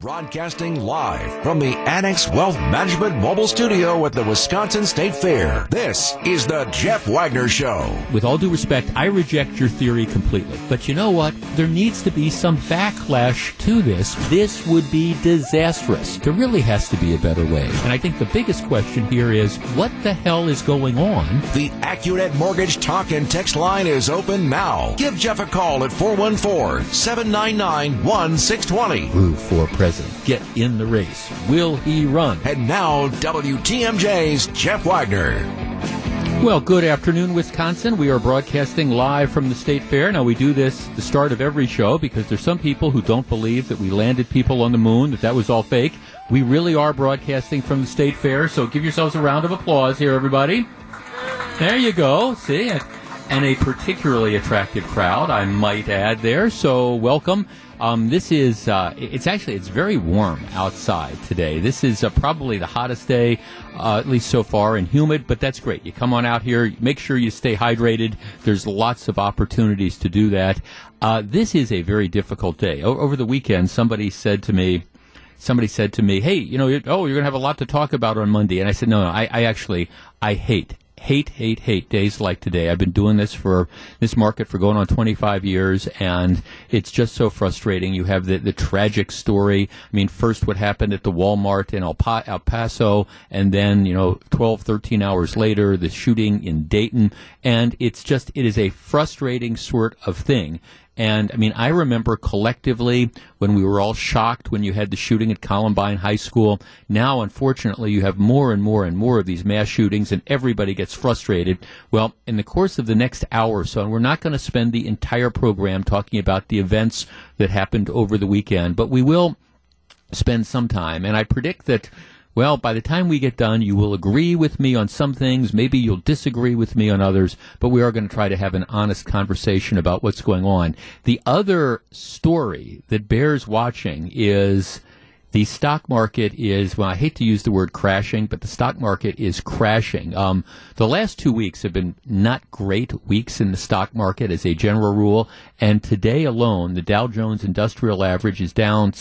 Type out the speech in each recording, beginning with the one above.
Broadcasting live from the Annex Wealth Management Mobile Studio at the Wisconsin State Fair. This is the Jeff Wagner Show. With all due respect, I reject your theory completely. But you know what? There needs to be some backlash to this. This would be disastrous. There really has to be a better way. And I think the biggest question here is what the hell is going on? The Accunet Mortgage talk and text line is open now. Give Jeff a call at 414 799 1620. Who for president? Get in the race. Will he run? And now, WTMJ's Jeff Wagner. Well, good afternoon, Wisconsin. We are broadcasting live from the State Fair. Now, we do this the start of every show because there's some people who don't believe that we landed people on the moon, that that was all fake. We really are broadcasting from the State Fair, so give yourselves a round of applause here, everybody. There you go. See? And a particularly attractive crowd, I might add there. So, welcome. Um, this is uh, it's actually it's very warm outside today. This is uh, probably the hottest day, uh, at least so far, and humid. But that's great. You come on out here. Make sure you stay hydrated. There's lots of opportunities to do that. Uh, this is a very difficult day. O- over the weekend, somebody said to me. Somebody said to me, "Hey, you know, oh, you're going to have a lot to talk about on Monday," and I said, "No, no, I, I actually, I hate hate, hate, hate days like today. I've been doing this for this market for going on 25 years, and it's just so frustrating. You have the, the tragic story. I mean, first what happened at the Walmart in El, pa- El Paso, and then, you know, 12, 13 hours later, the shooting in Dayton. And it's just, it is a frustrating sort of thing. And I mean, I remember collectively when we were all shocked when you had the shooting at Columbine High School. Now, unfortunately, you have more and more and more of these mass shootings, and everybody gets frustrated. Well, in the course of the next hour or so, and we're not going to spend the entire program talking about the events that happened over the weekend, but we will spend some time. And I predict that well, by the time we get done, you will agree with me on some things. Maybe you'll disagree with me on others, but we are going to try to have an honest conversation about what's going on. The other story that bears watching is the stock market is, well, I hate to use the word crashing, but the stock market is crashing. Um, the last two weeks have been not great weeks in the stock market as a general rule. And today alone, the Dow Jones Industrial Average is down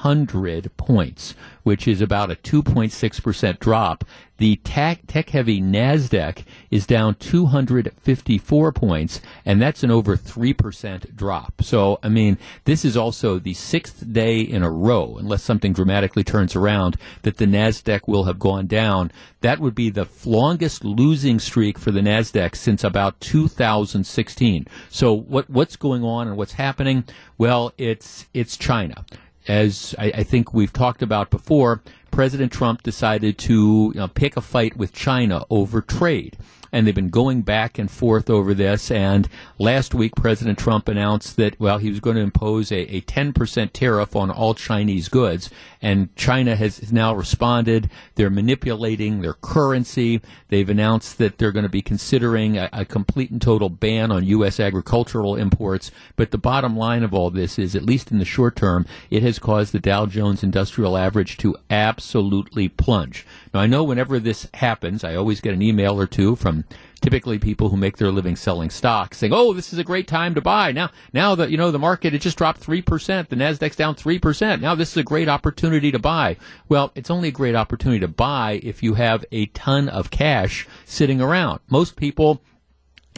700 points which is about a 2.6% drop. The tech heavy NASDAQ is down 254 points, and that's an over 3% drop. So, I mean, this is also the sixth day in a row, unless something dramatically turns around, that the NASDAQ will have gone down. That would be the longest losing streak for the NASDAQ since about 2016. So, what, what's going on and what's happening? Well, it's, it's China as I, I, think we've talked about before, President Trump decided to you know, pick a fight with China over trade and they've been going back and forth over this. And last week, President Trump announced that, well, he was going to impose a, a 10% tariff on all Chinese goods. And China has now responded. They're manipulating their currency. They've announced that they're going to be considering a, a complete and total ban on U.S. agricultural imports. But the bottom line of all this is, at least in the short term, it has caused the Dow Jones Industrial Average to absolutely plunge. Now, I know whenever this happens, I always get an email or two from typically people who make their living selling stocks saying, "Oh, this is a great time to buy." Now, now that you know the market it just dropped 3%, the Nasdaq's down 3%. Now this is a great opportunity to buy. Well, it's only a great opportunity to buy if you have a ton of cash sitting around. Most people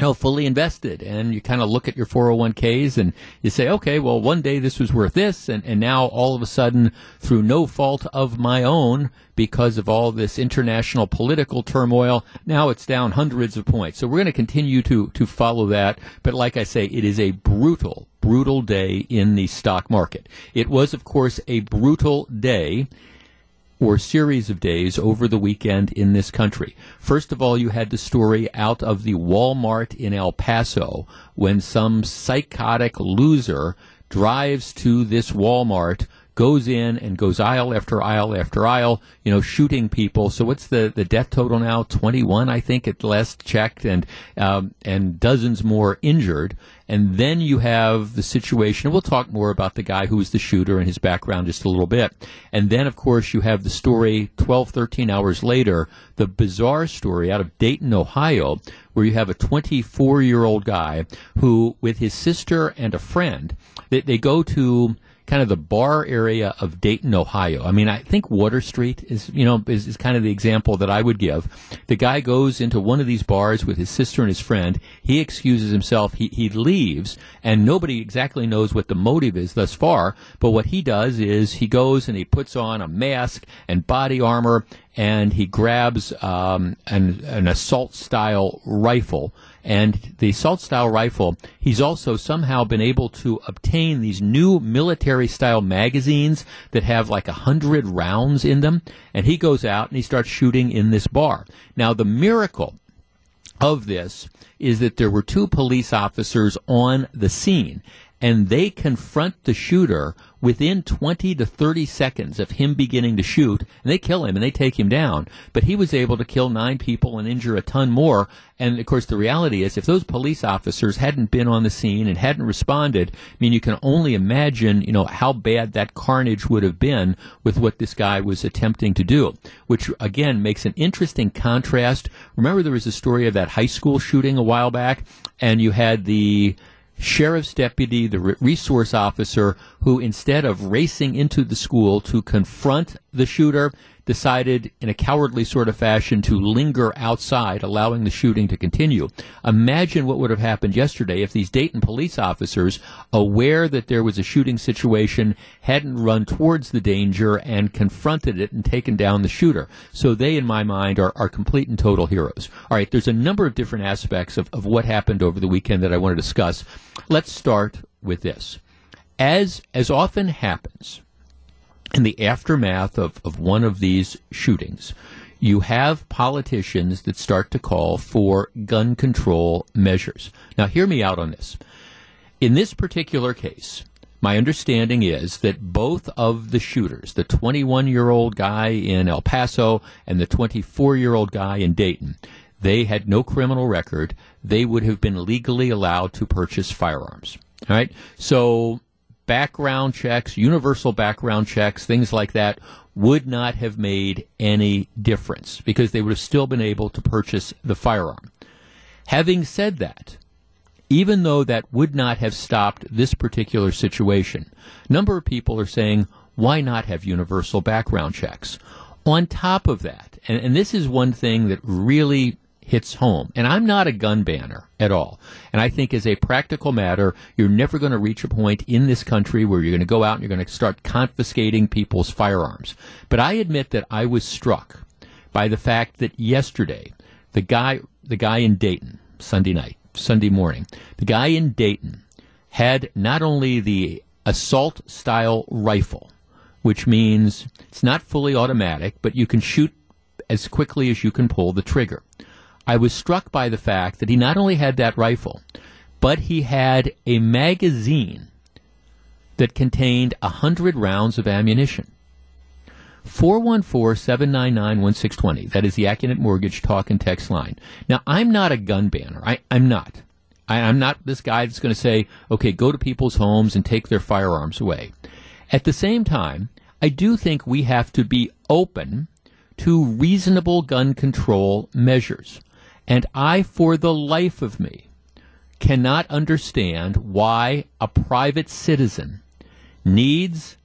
know, fully invested. And you kind of look at your 401ks and you say, okay, well, one day this was worth this. And, and now all of a sudden, through no fault of my own, because of all this international political turmoil, now it's down hundreds of points. So we're going to continue to, to follow that. But like I say, it is a brutal, brutal day in the stock market. It was, of course, a brutal day or series of days over the weekend in this country. First of all, you had the story out of the Walmart in El Paso when some psychotic loser drives to this Walmart goes in and goes aisle after aisle after aisle, you know, shooting people. So what's the, the death total now? 21, I think, at last checked, and um, and dozens more injured. And then you have the situation, and we'll talk more about the guy who was the shooter and his background just a little bit. And then, of course, you have the story 12, 13 hours later, the bizarre story out of Dayton, Ohio, where you have a 24 year old guy who, with his sister and a friend, they, they go to kind of the bar area of Dayton, Ohio. I mean, I think Water Street is, you know, is, is kind of the example that I would give. The guy goes into one of these bars with his sister and his friend. He excuses himself. He, he leaves and nobody exactly knows what the motive is thus far. But what he does is he goes and he puts on a mask and body armor and he grabs um, an, an assault style rifle. And the assault style rifle, he's also somehow been able to obtain these new military style magazines that have like a hundred rounds in them. And he goes out and he starts shooting in this bar. Now, the miracle of this is that there were two police officers on the scene and they confront the shooter within 20 to 30 seconds of him beginning to shoot, and they kill him and they take him down. But he was able to kill nine people and injure a ton more. And of course, the reality is, if those police officers hadn't been on the scene and hadn't responded, I mean, you can only imagine, you know, how bad that carnage would have been with what this guy was attempting to do. Which again makes an interesting contrast. Remember, there was a story of that high school shooting a while back, and you had the sheriff's deputy, the resource officer, who instead of racing into the school to confront the shooter, decided in a cowardly sort of fashion to linger outside, allowing the shooting to continue. Imagine what would have happened yesterday if these Dayton police officers, aware that there was a shooting situation, hadn't run towards the danger and confronted it and taken down the shooter. So they, in my mind, are, are complete and total heroes. All right, there's a number of different aspects of, of what happened over the weekend that I want to discuss. Let's start with this. As, as often happens, in the aftermath of, of one of these shootings, you have politicians that start to call for gun control measures. Now, hear me out on this. In this particular case, my understanding is that both of the shooters, the 21 year old guy in El Paso and the 24 year old guy in Dayton, they had no criminal record. They would have been legally allowed to purchase firearms. All right. So background checks, universal background checks, things like that would not have made any difference because they would have still been able to purchase the firearm. Having said that, even though that would not have stopped this particular situation, number of people are saying, why not have universal background checks? On top of that, and, and this is one thing that really hits home. And I'm not a gun banner at all. And I think as a practical matter, you're never going to reach a point in this country where you're going to go out and you're going to start confiscating people's firearms. But I admit that I was struck by the fact that yesterday, the guy, the guy in Dayton, Sunday night, Sunday morning, the guy in Dayton had not only the assault style rifle, which means it's not fully automatic, but you can shoot as quickly as you can pull the trigger. I was struck by the fact that he not only had that rifle, but he had a magazine that contained a hundred rounds of ammunition. 414-799-1620. That is the Accunet Mortgage talk and text line. Now, I'm not a gun banner. I, am not. I, I'm not this guy that's going to say, okay, go to people's homes and take their firearms away. At the same time, I do think we have to be open to reasonable gun control measures. And I, for the life of me, cannot understand why a private citizen needs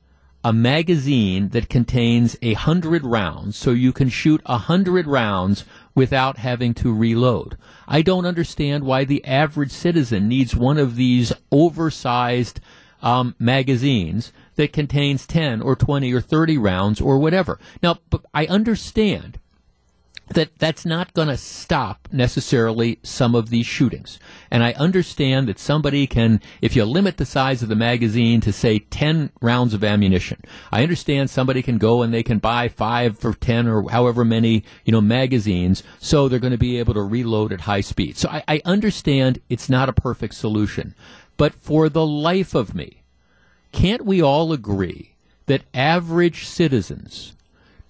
a magazine that contains a hundred rounds so you can shoot a hundred rounds without having to reload. I don't understand why the average citizen needs one of these oversized um, magazines that contains 10 or 20 or 30 rounds or whatever. Now, I understand that that's not going to stop necessarily some of these shootings. And I understand that somebody can, if you limit the size of the magazine to say 10 rounds of ammunition, I understand somebody can go and they can buy five or 10 or however many, you know, magazines. So they're going to be able to reload at high speed. So I, I understand it's not a perfect solution. But for the life of me, can't we all agree that average citizens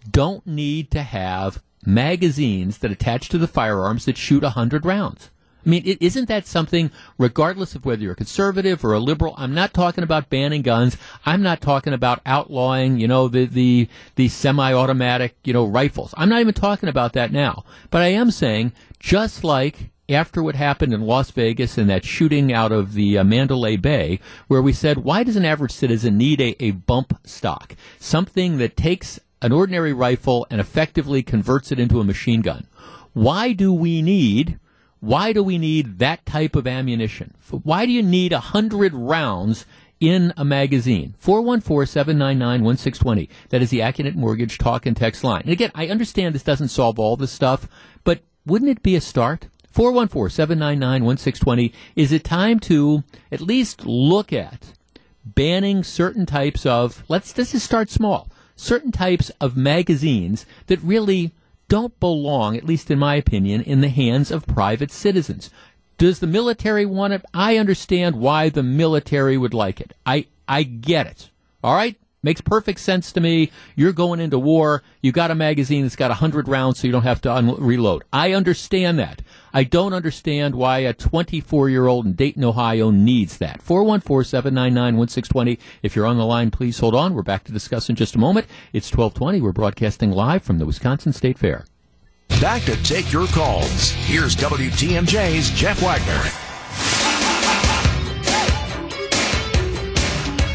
don't need to have magazines that attach to the firearms that shoot 100 rounds. I mean, is isn't that something, regardless of whether you're a conservative or a liberal? I'm not talking about banning guns. I'm not talking about outlawing, you know, the, the, the semi-automatic, you know, rifles. I'm not even talking about that now. But I am saying, just like after what happened in Las Vegas and that shooting out of the uh, Mandalay Bay, where we said, why does an average citizen need a, a bump stock? Something that takes an ordinary rifle and effectively converts it into a machine gun. Why do we need why do we need that type of ammunition? Why do you need a hundred rounds in a magazine? 414-799-1620. That is the Accunet Mortgage talk and text line. And again, I understand this doesn't solve all this stuff, but wouldn't it be a start? 414-799-1620. Is it time to at least look at banning certain types of, let's, let's just start small, certain types of magazines that really don't belong, at least in my opinion, in the hands of private citizens. Does the military want it? I understand why the military would like it. I, I get it. All right? Makes perfect sense to me. You're going into war. You got a magazine that's got 100 rounds so you don't have to un- reload. I understand that. I don't understand why a 24 year old in Dayton, Ohio needs that. 414 799 1620. If you're on the line, please hold on. We're back to discuss in just a moment. It's 1220. We're broadcasting live from the Wisconsin State Fair. Back to take your calls. Here's WTMJ's Jeff Wagner.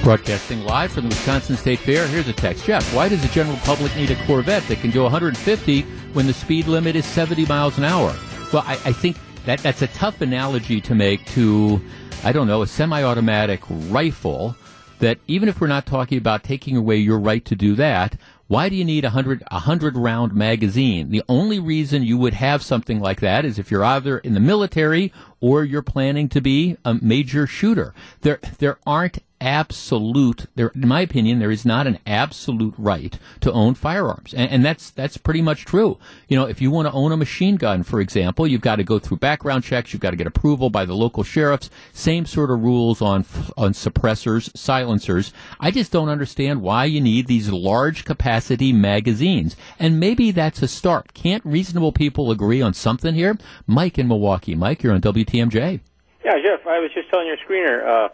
Broadcasting live from the Wisconsin State Fair. Here's a text. Jeff, why does the general public need a Corvette that can go 150 when the speed limit is 70 miles an hour? Well, I, I think that that's a tough analogy to make to, I don't know, a semi-automatic rifle that even if we're not talking about taking away your right to do that, why do you need a hundred a hundred round magazine? The only reason you would have something like that is if you're either in the military or you're planning to be a major shooter. There there aren't absolute there in my opinion there is not an absolute right to own firearms. And, and, that's that's pretty much true. You know if you want to own a machine gun for example you've got to go through background checks you've got to get approval by the local sheriffs same sort of rules on on suppressors silencers. I just don't understand why you need these large capacity magazines. And maybe that's a start. Can't reasonable people agree on something here? Mike in milwaukee. Mike you're on wtmj yeah jeff i was just telling your screener uh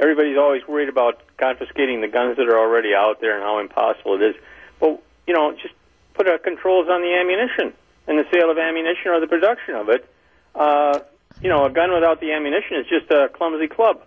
everybody's always worried about confiscating the guns that are already out there and how impossible it is. But you know, just put uh, controls on the ammunition and the sale of ammunition or the production of it. Uh, you know, a gun without the ammunition is just a clumsy club.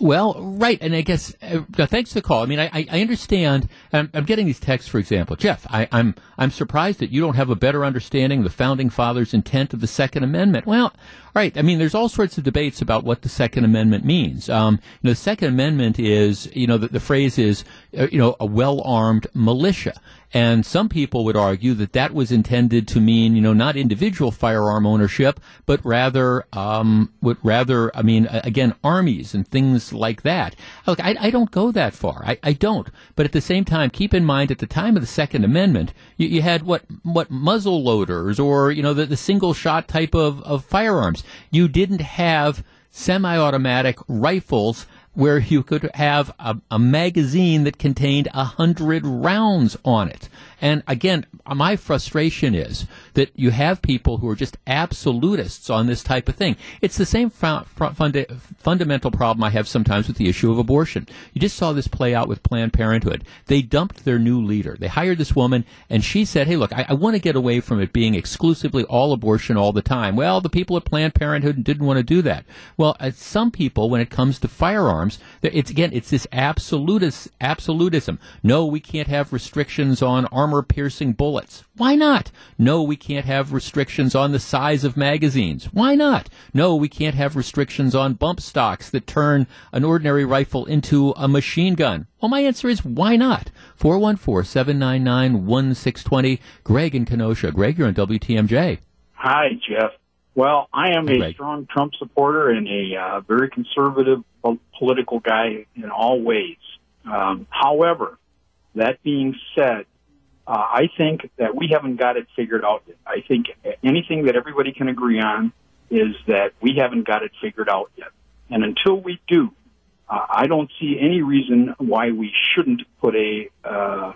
Well, right, and I guess uh, thanks for the call. I mean, I, I understand. I'm, I'm, getting these texts, for example, Jeff. I, I'm I'm surprised that you don't have a better understanding of the founding fathers' intent of the Second Amendment. Well, right. I mean, there's all sorts of debates about what the Second Amendment means. Um, you know, the Second Amendment is, you know, the, the phrase is, uh, you know, a well-armed militia. And some people would argue that that was intended to mean, you know, not individual firearm ownership, but rather, um, would rather, I mean, again, armies and things like that. Look, I, I don't go that far. I, I, don't. But at the same time, keep in mind, at the time of the Second Amendment, you, you had what, what muzzle loaders or, you know, the, the single shot type of, of firearms. You didn't have semi-automatic rifles where you could have a, a magazine that contained a hundred rounds on it. And again, my frustration is that you have people who are just absolutists on this type of thing. It's the same funda- fundamental problem I have sometimes with the issue of abortion. You just saw this play out with Planned Parenthood. They dumped their new leader. They hired this woman, and she said, "Hey, look, I, I want to get away from it being exclusively all abortion all the time." Well, the people at Planned Parenthood didn't want to do that. Well, some people, when it comes to firearms, it's again, it's this absolutist absolutism. No, we can't have restrictions on armor piercing bullets. Why not? No, we can't have restrictions on the size of magazines. Why not? No, we can't have restrictions on bump stocks that turn an ordinary rifle into a machine gun. Well, my answer is why not? 414-799-1620. Greg in Kenosha. Greg, you're on WTMJ. Hi, Jeff. Well, I am a strong Trump supporter and a uh, very conservative political guy in all ways. Um, however, that being said, uh, I think that we haven't got it figured out. Yet. I think anything that everybody can agree on is that we haven't got it figured out yet. And until we do, uh, I don't see any reason why we shouldn't put a uh,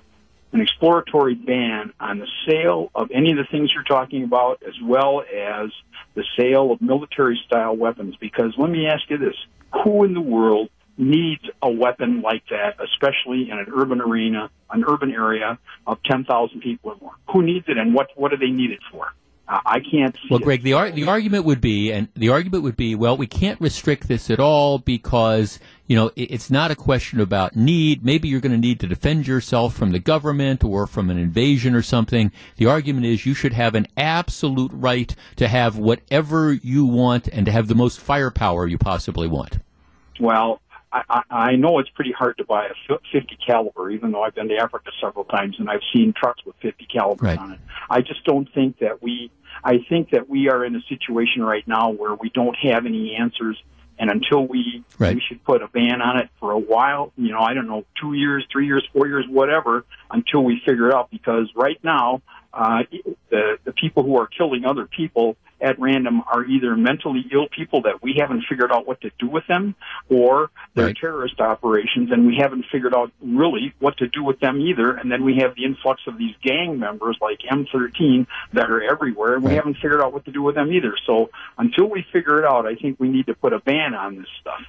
an exploratory ban on the sale of any of the things you're talking about, as well as the sale of military style weapons. Because let me ask you this: Who in the world needs a weapon like that, especially in an urban arena, an urban area of 10,000 people or more? Who needs it and what, what do they need it for? Uh, I can't Well, Greg, the ar- the argument would be, and the argument would be, well, we can't restrict this at all because you know it's not a question about need. Maybe you're going to need to defend yourself from the government or from an invasion or something. The argument is you should have an absolute right to have whatever you want and to have the most firepower you possibly want. Well, I, I know it's pretty hard to buy a 50 caliber, even though I've been to Africa several times and I've seen trucks with 50 calibers right. on it. I just don't think that we, I think that we are in a situation right now where we don't have any answers. And until we, right. we should put a ban on it for a while, you know, I don't know, two years, three years, four years, whatever, until we figure it out. Because right now, uh, the, the people who are killing other people at random are either mentally ill people that we haven't figured out what to do with them, or they're right. terrorist operations and we haven't figured out really what to do with them either. And then we have the influx of these gang members like M13 that are everywhere, and we right. haven't figured out what to do with them either. So until we figure it out, I think we need to put a ban on this stuff.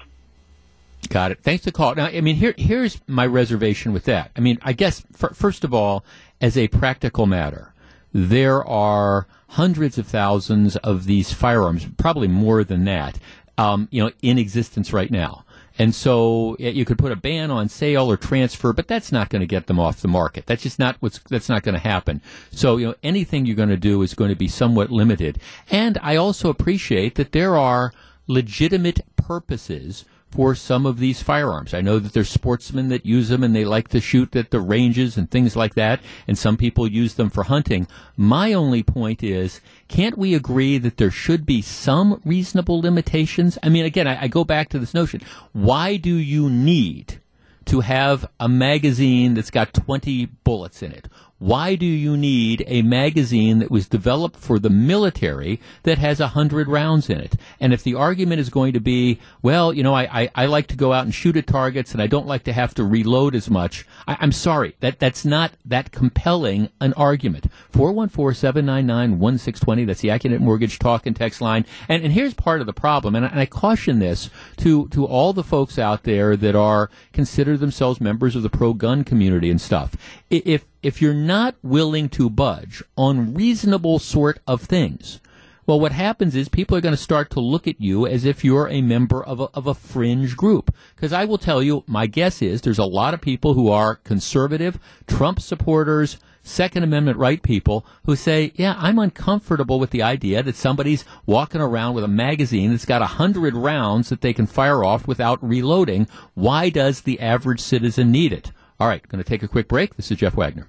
Got it. Thanks for the call. Now, I mean, here here's my reservation with that. I mean, I guess first of all, as a practical matter, there are hundreds of thousands of these firearms, probably more than that, um, you know, in existence right now. And so you could put a ban on sale or transfer, but that's not going to get them off the market. That's just not what's that's not going to happen. So you know anything you're going to do is going to be somewhat limited. And I also appreciate that there are legitimate purposes for some of these firearms. I know that there's sportsmen that use them and they like to shoot at the ranges and things like that, and some people use them for hunting. My only point is, can't we agree that there should be some reasonable limitations? I mean, again, I, I go back to this notion. Why do you need to have a magazine that's got 20 bullets in it? Why do you need a magazine that was developed for the military that has a hundred rounds in it? And if the argument is going to be, well, you know, I, I, I, like to go out and shoot at targets and I don't like to have to reload as much, I, am sorry, that, that's not that compelling an argument. 414-799-1620, that's the Accunet Mortgage talk and text line. And, and here's part of the problem, and I, and I caution this to, to all the folks out there that are, consider themselves members of the pro-gun community and stuff. If, if you're not willing to budge on reasonable sort of things, well, what happens is people are going to start to look at you as if you're a member of a, of a fringe group. Because I will tell you, my guess is there's a lot of people who are conservative, Trump supporters, Second Amendment right people who say, yeah, I'm uncomfortable with the idea that somebody's walking around with a magazine that's got a hundred rounds that they can fire off without reloading. Why does the average citizen need it? All right, going to take a quick break. This is Jeff Wagner.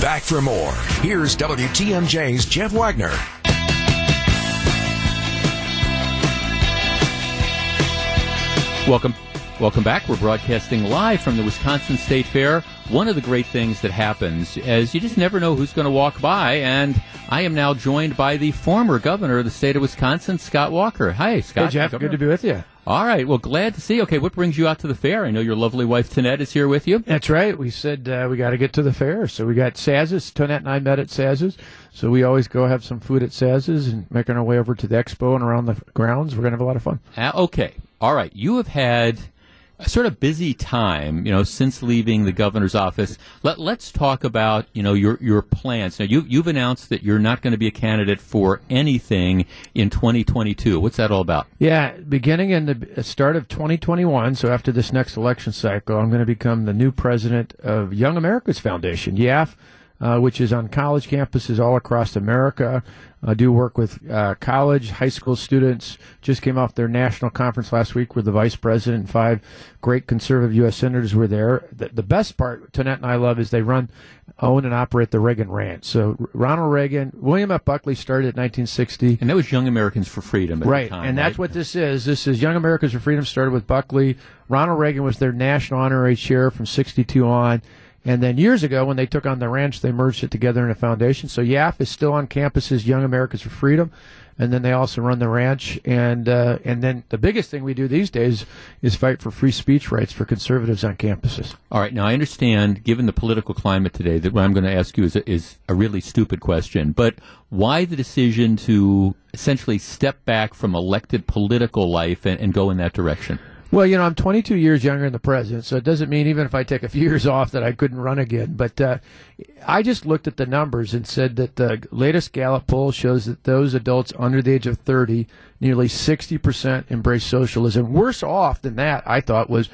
Back for more. Here's WTMJ's Jeff Wagner. Welcome. Welcome back. We're broadcasting live from the Wisconsin State Fair. One of the great things that happens is you just never know who's going to walk by, and I am now joined by the former governor of the state of Wisconsin, Scott Walker. Hi, Scott. Hey, Jeff. Governor. Good to be with you. All right. Well, glad to see. Okay, what brings you out to the fair? I know your lovely wife Tonette is here with you. That's right. We said uh, we got to get to the fair, so we got Saz's. Tonette and I met at Saz's, so we always go have some food at Saz's and making our way over to the expo and around the grounds. We're gonna have a lot of fun. Uh, okay. All right. You have had a sort of busy time, you know, since leaving the governor's office. Let, let's talk about, you know, your, your plans. Now, you, you've announced that you're not going to be a candidate for anything in 2022. What's that all about? Yeah, beginning in the uh, start of 2021, so after this next election cycle, I'm going to become the new president of Young America's Foundation, YAF. Uh, which is on college campuses all across America. I do work with uh, college, high school students. Just came off their national conference last week where the vice president and five great conservative U.S. senators were there. The, the best part, Tonette and I love, is they run, own, and operate the Reagan Ranch. So Ronald Reagan, William F. Buckley started in 1960. And that was Young Americans for Freedom right. Time, and that's what this is. This is Young Americans for Freedom started with Buckley. Ronald Reagan was their national honorary chair from 62 on. And then years ago, when they took on the ranch, they merged it together in a foundation. So YAF is still on campuses, Young Americans for Freedom, and then they also run the ranch. And uh, and then the biggest thing we do these days is fight for free speech rights for conservatives on campuses. All right. Now I understand, given the political climate today, that what I'm going to ask you is a, is a really stupid question. But why the decision to essentially step back from elected political life and, and go in that direction? Well, you know, I'm 22 years younger than the president, so it doesn't mean even if I take a few years off that I couldn't run again. But uh, I just looked at the numbers and said that the latest Gallup poll shows that those adults under the age of 30, nearly 60% embrace socialism. Worse off than that, I thought, was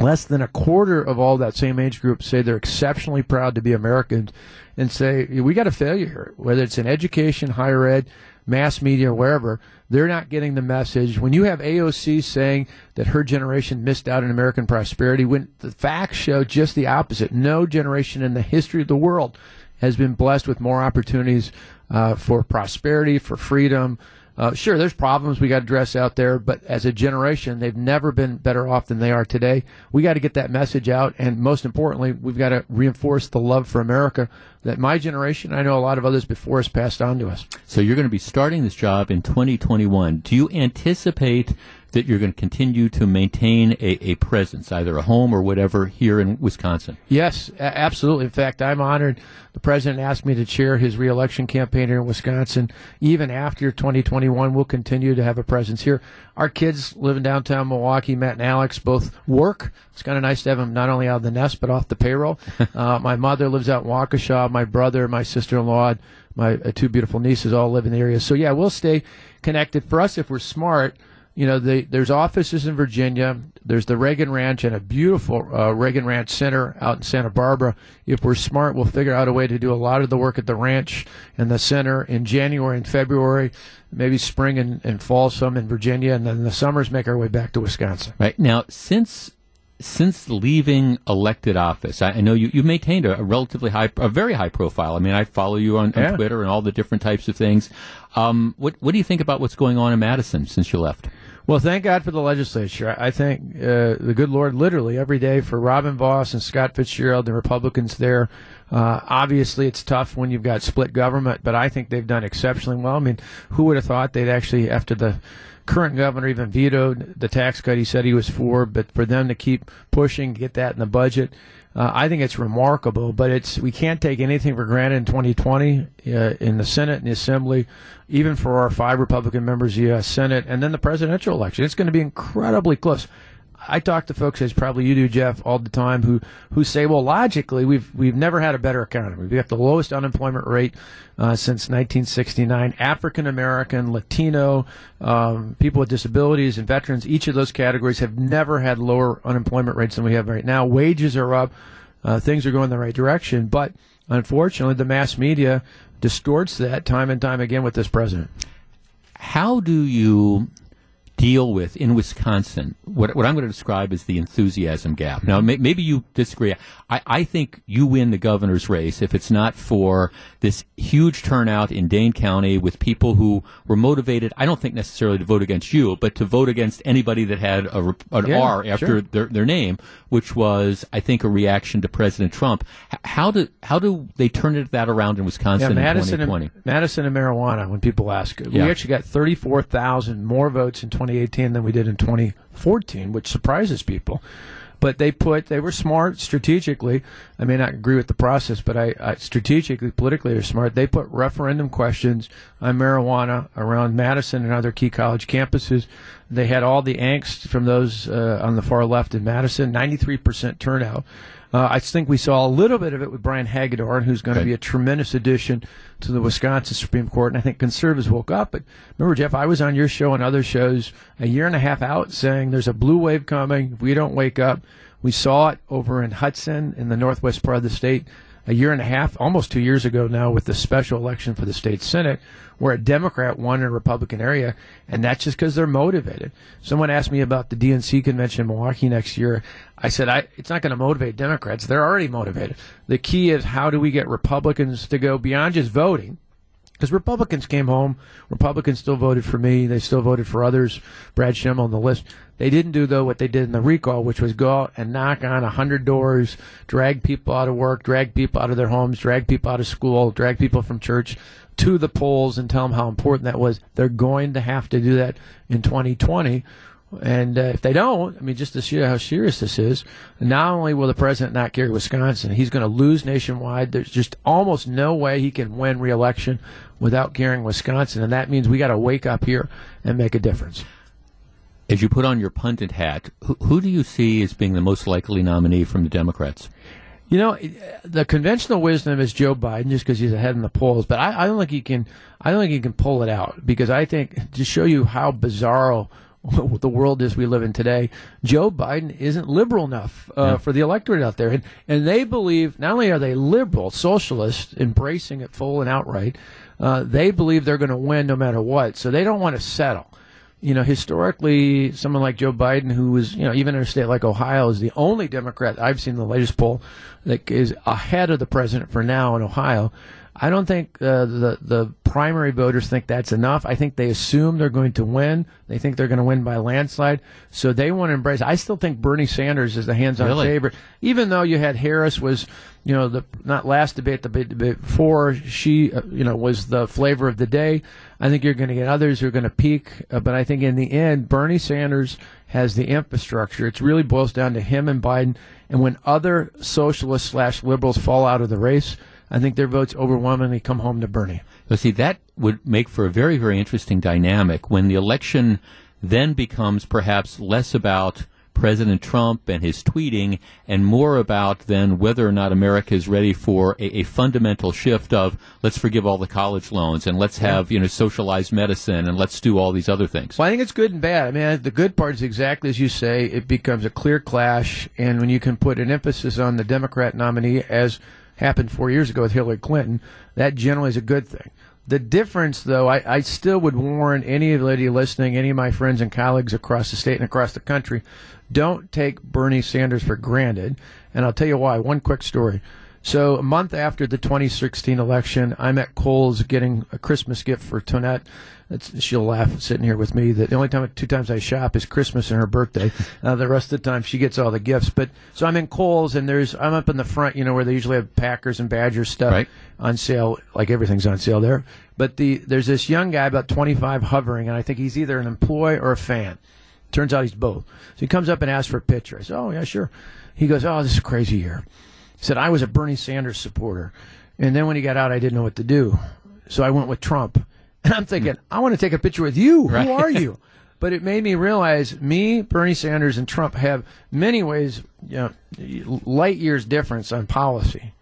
less than a quarter of all that same age group say they're exceptionally proud to be Americans and say, we got a failure here, whether it's in education, higher ed, mass media, or wherever, they're not getting the message. When you have AOC saying that her generation missed out on American prosperity, when the facts show just the opposite, no generation in the history of the world has been blessed with more opportunities uh, for prosperity, for freedom, uh, sure, there's problems we got to address out there, but as a generation, they've never been better off than they are today. We got to get that message out, and most importantly, we've got to reinforce the love for America that my generation, I know a lot of others before us, passed on to us. So you're going to be starting this job in 2021. Do you anticipate that you're going to continue to maintain a, a presence, either a home or whatever, here in Wisconsin? Yes, absolutely. In fact, I'm honored. The president asked me to chair his reelection campaign here in Wisconsin. Even after 2021, we'll continue to have a presence here. Our kids live in downtown Milwaukee. Matt and Alex both work. It's kind of nice to have them not only out of the nest but off the payroll. uh, my mother lives out in Waukesha. My brother, my sister-in-law, my uh, two beautiful nieces all live in the area. So yeah, we'll stay connected. For us, if we're smart you know, the, there's offices in Virginia. There's the Reagan Ranch and a beautiful uh, Reagan Ranch Center out in Santa Barbara. If we're smart, we'll figure out a way to do a lot of the work at the ranch and the center in January and February, maybe spring and, and fall some in Virginia, and then the summers make our way back to Wisconsin. Right now, since since leaving elected office, I, I know you, you maintained a, a, relatively high, a very high profile. I mean, I follow you on, on yeah. Twitter and all the different types of things. Um, what what do you think about what's going on in Madison since you left? Well, thank God for the legislature. I thank uh, the good Lord literally every day for Robin Vos and Scott Fitzgerald, the Republicans there. Uh, obviously, it's tough when you've got split government, but I think they've done exceptionally well. I mean, who would have thought they'd actually, after the current governor even vetoed the tax cut he said he was for, but for them to keep pushing, get that in the budget, uh, I think it's remarkable, but it's we can't take anything for granted in 2020 uh, in the Senate and the Assembly, even for our five Republican members the U.S. Senate, and then the presidential election. It's going to be incredibly close. I talk to folks, as probably you do, Jeff, all the time, who who say, well, logically, we've we've never had a better economy. We've got the lowest unemployment rate uh, since 1969. African American, Latino, um, people with disabilities, and veterans, each of those categories have never had lower unemployment rates than we have right now. Wages are up, uh, things are going in the right direction, but unfortunately, the mass media distorts that time and time again with this president. How do you deal with in Wisconsin what, what I'm going to describe as the enthusiasm gap. Now, may, maybe you disagree. I, I think you win the governor's race if it's not for this huge turnout in Dane County with people who were motivated, I don't think necessarily to vote against you, but to vote against anybody that had a, an yeah, R after sure. their, their name, which was, I think, a reaction to President Trump. How do, how do they turn it, that around in Wisconsin yeah, Madison in 2020? And, Madison and marijuana, when people ask. We actually got 34,000 more votes in 2018 than we did in 2014, which surprises people. But they put, they were smart strategically. I may not agree with the process, but I, I strategically, politically, they're smart. They put referendum questions on marijuana around Madison and other key college campuses. They had all the angst from those uh, on the far left in Madison, 93% turnout. Uh, I think we saw a little bit of it with Brian Hagedorn, who's going to be a tremendous addition to the Wisconsin Supreme Court. And I think conservatives woke up. But remember, Jeff, I was on your show and other shows a year and a half out saying there's a blue wave coming. If we don't wake up, we saw it over in Hudson in the northwest part of the state a year and a half, almost two years ago now, with the special election for the state senate, where a Democrat won in a Republican area, and that's just because they're motivated. Someone asked me about the DNC convention in Milwaukee next year. I said, I, it's not going to motivate Democrats. They're already motivated. The key is how do we get Republicans to go beyond just voting? Because Republicans came home, Republicans still voted for me. They still voted for others. Brad Schimel on the list. They didn't do though what they did in the recall, which was go out and knock on a hundred doors, drag people out of work, drag people out of their homes, drag people out of school, drag people from church to the polls, and tell them how important that was. They're going to have to do that in 2020 and uh, if they don't, I mean, just to show how serious this is, not only will the president not carry Wisconsin, he's going to lose nationwide. There's just almost no way he can win reelection without carrying Wisconsin, and that means we got to wake up here and make a difference. As you put on your pundit hat, who, who do you see as being the most likely nominee from the Democrats? You know, the conventional wisdom is Joe Biden, just because he's ahead in the polls. But I, I, don't think he can. I don't think he can pull it out because I think to show you how bizarre the world is we live in today, Joe Biden isn't liberal enough uh, yeah. for the electorate out there, and and they believe not only are they liberal, socialists, embracing it full and outright, uh, they believe they're going to win no matter what, so they don't want to settle you know, historically, someone like Joe Biden, who was, you know, even in a state like Ohio, is the only Democrat I've seen in the latest poll that is ahead of the president for now in Ohio. I don't think uh, the the primary voters think that's enough. I think they assume they're going to win. They think they're going to win by landslide, so they want to embrace. I still think Bernie Sanders is the hands-on really? favorite, even though you had Harris was, you know, the not last debate, the debate before she, uh, you know, was the flavor of the day. I think you're going to get others who are going to peak, uh, but I think in the end, Bernie Sanders has the infrastructure. It really boils down to him and Biden. And when other socialists slash liberals fall out of the race I think their votes overwhelmingly come home to Bernie. So see, that would make for a very, very interesting dynamic when the election then becomes perhaps less about President Trump and his tweeting and more about then whether or not America is ready for a, a, fundamental shift of let's forgive all the college loans and let's have, you know, socialized medicine and let's do all these other things. Well, I think it's good and bad. I mean, the good part is exactly as you say, it becomes a clear clash and when you can put an emphasis on the Democrat nominee as happened four years ago with Hillary Clinton, that generally is a good thing. The difference, though, I, I still would warn any anybody listening, any of my friends and colleagues across the state and across the country, don't take Bernie Sanders for granted. And I'll tell you why. One quick story. So a month after the 2016 election, I'm at Kohl's getting a Christmas gift for Tonette. It's, she'll laugh sitting here with me that the only time, two times I shop is Christmas and her birthday. Uh, the rest of the time she gets all the gifts. But so I'm in Kohl's and there's I'm up in the front, you know, where they usually have Packers and Badgers stuff right. on sale. Like everything's on sale there. But the there's this young guy about 25 hovering, and I think he's either an employee or a fan. Turns out he's both. So he comes up and asks for a picture. I said, "Oh yeah, sure." He goes, "Oh, this is a crazy year." He said, "I was a Bernie Sanders supporter, and then when he got out, I didn't know what to do, so I went with Trump." And I'm thinking, I want to take a picture with you. Right. Who are you? but it made me realize me, Bernie Sanders, and Trump have many ways, you know, light years difference on policy.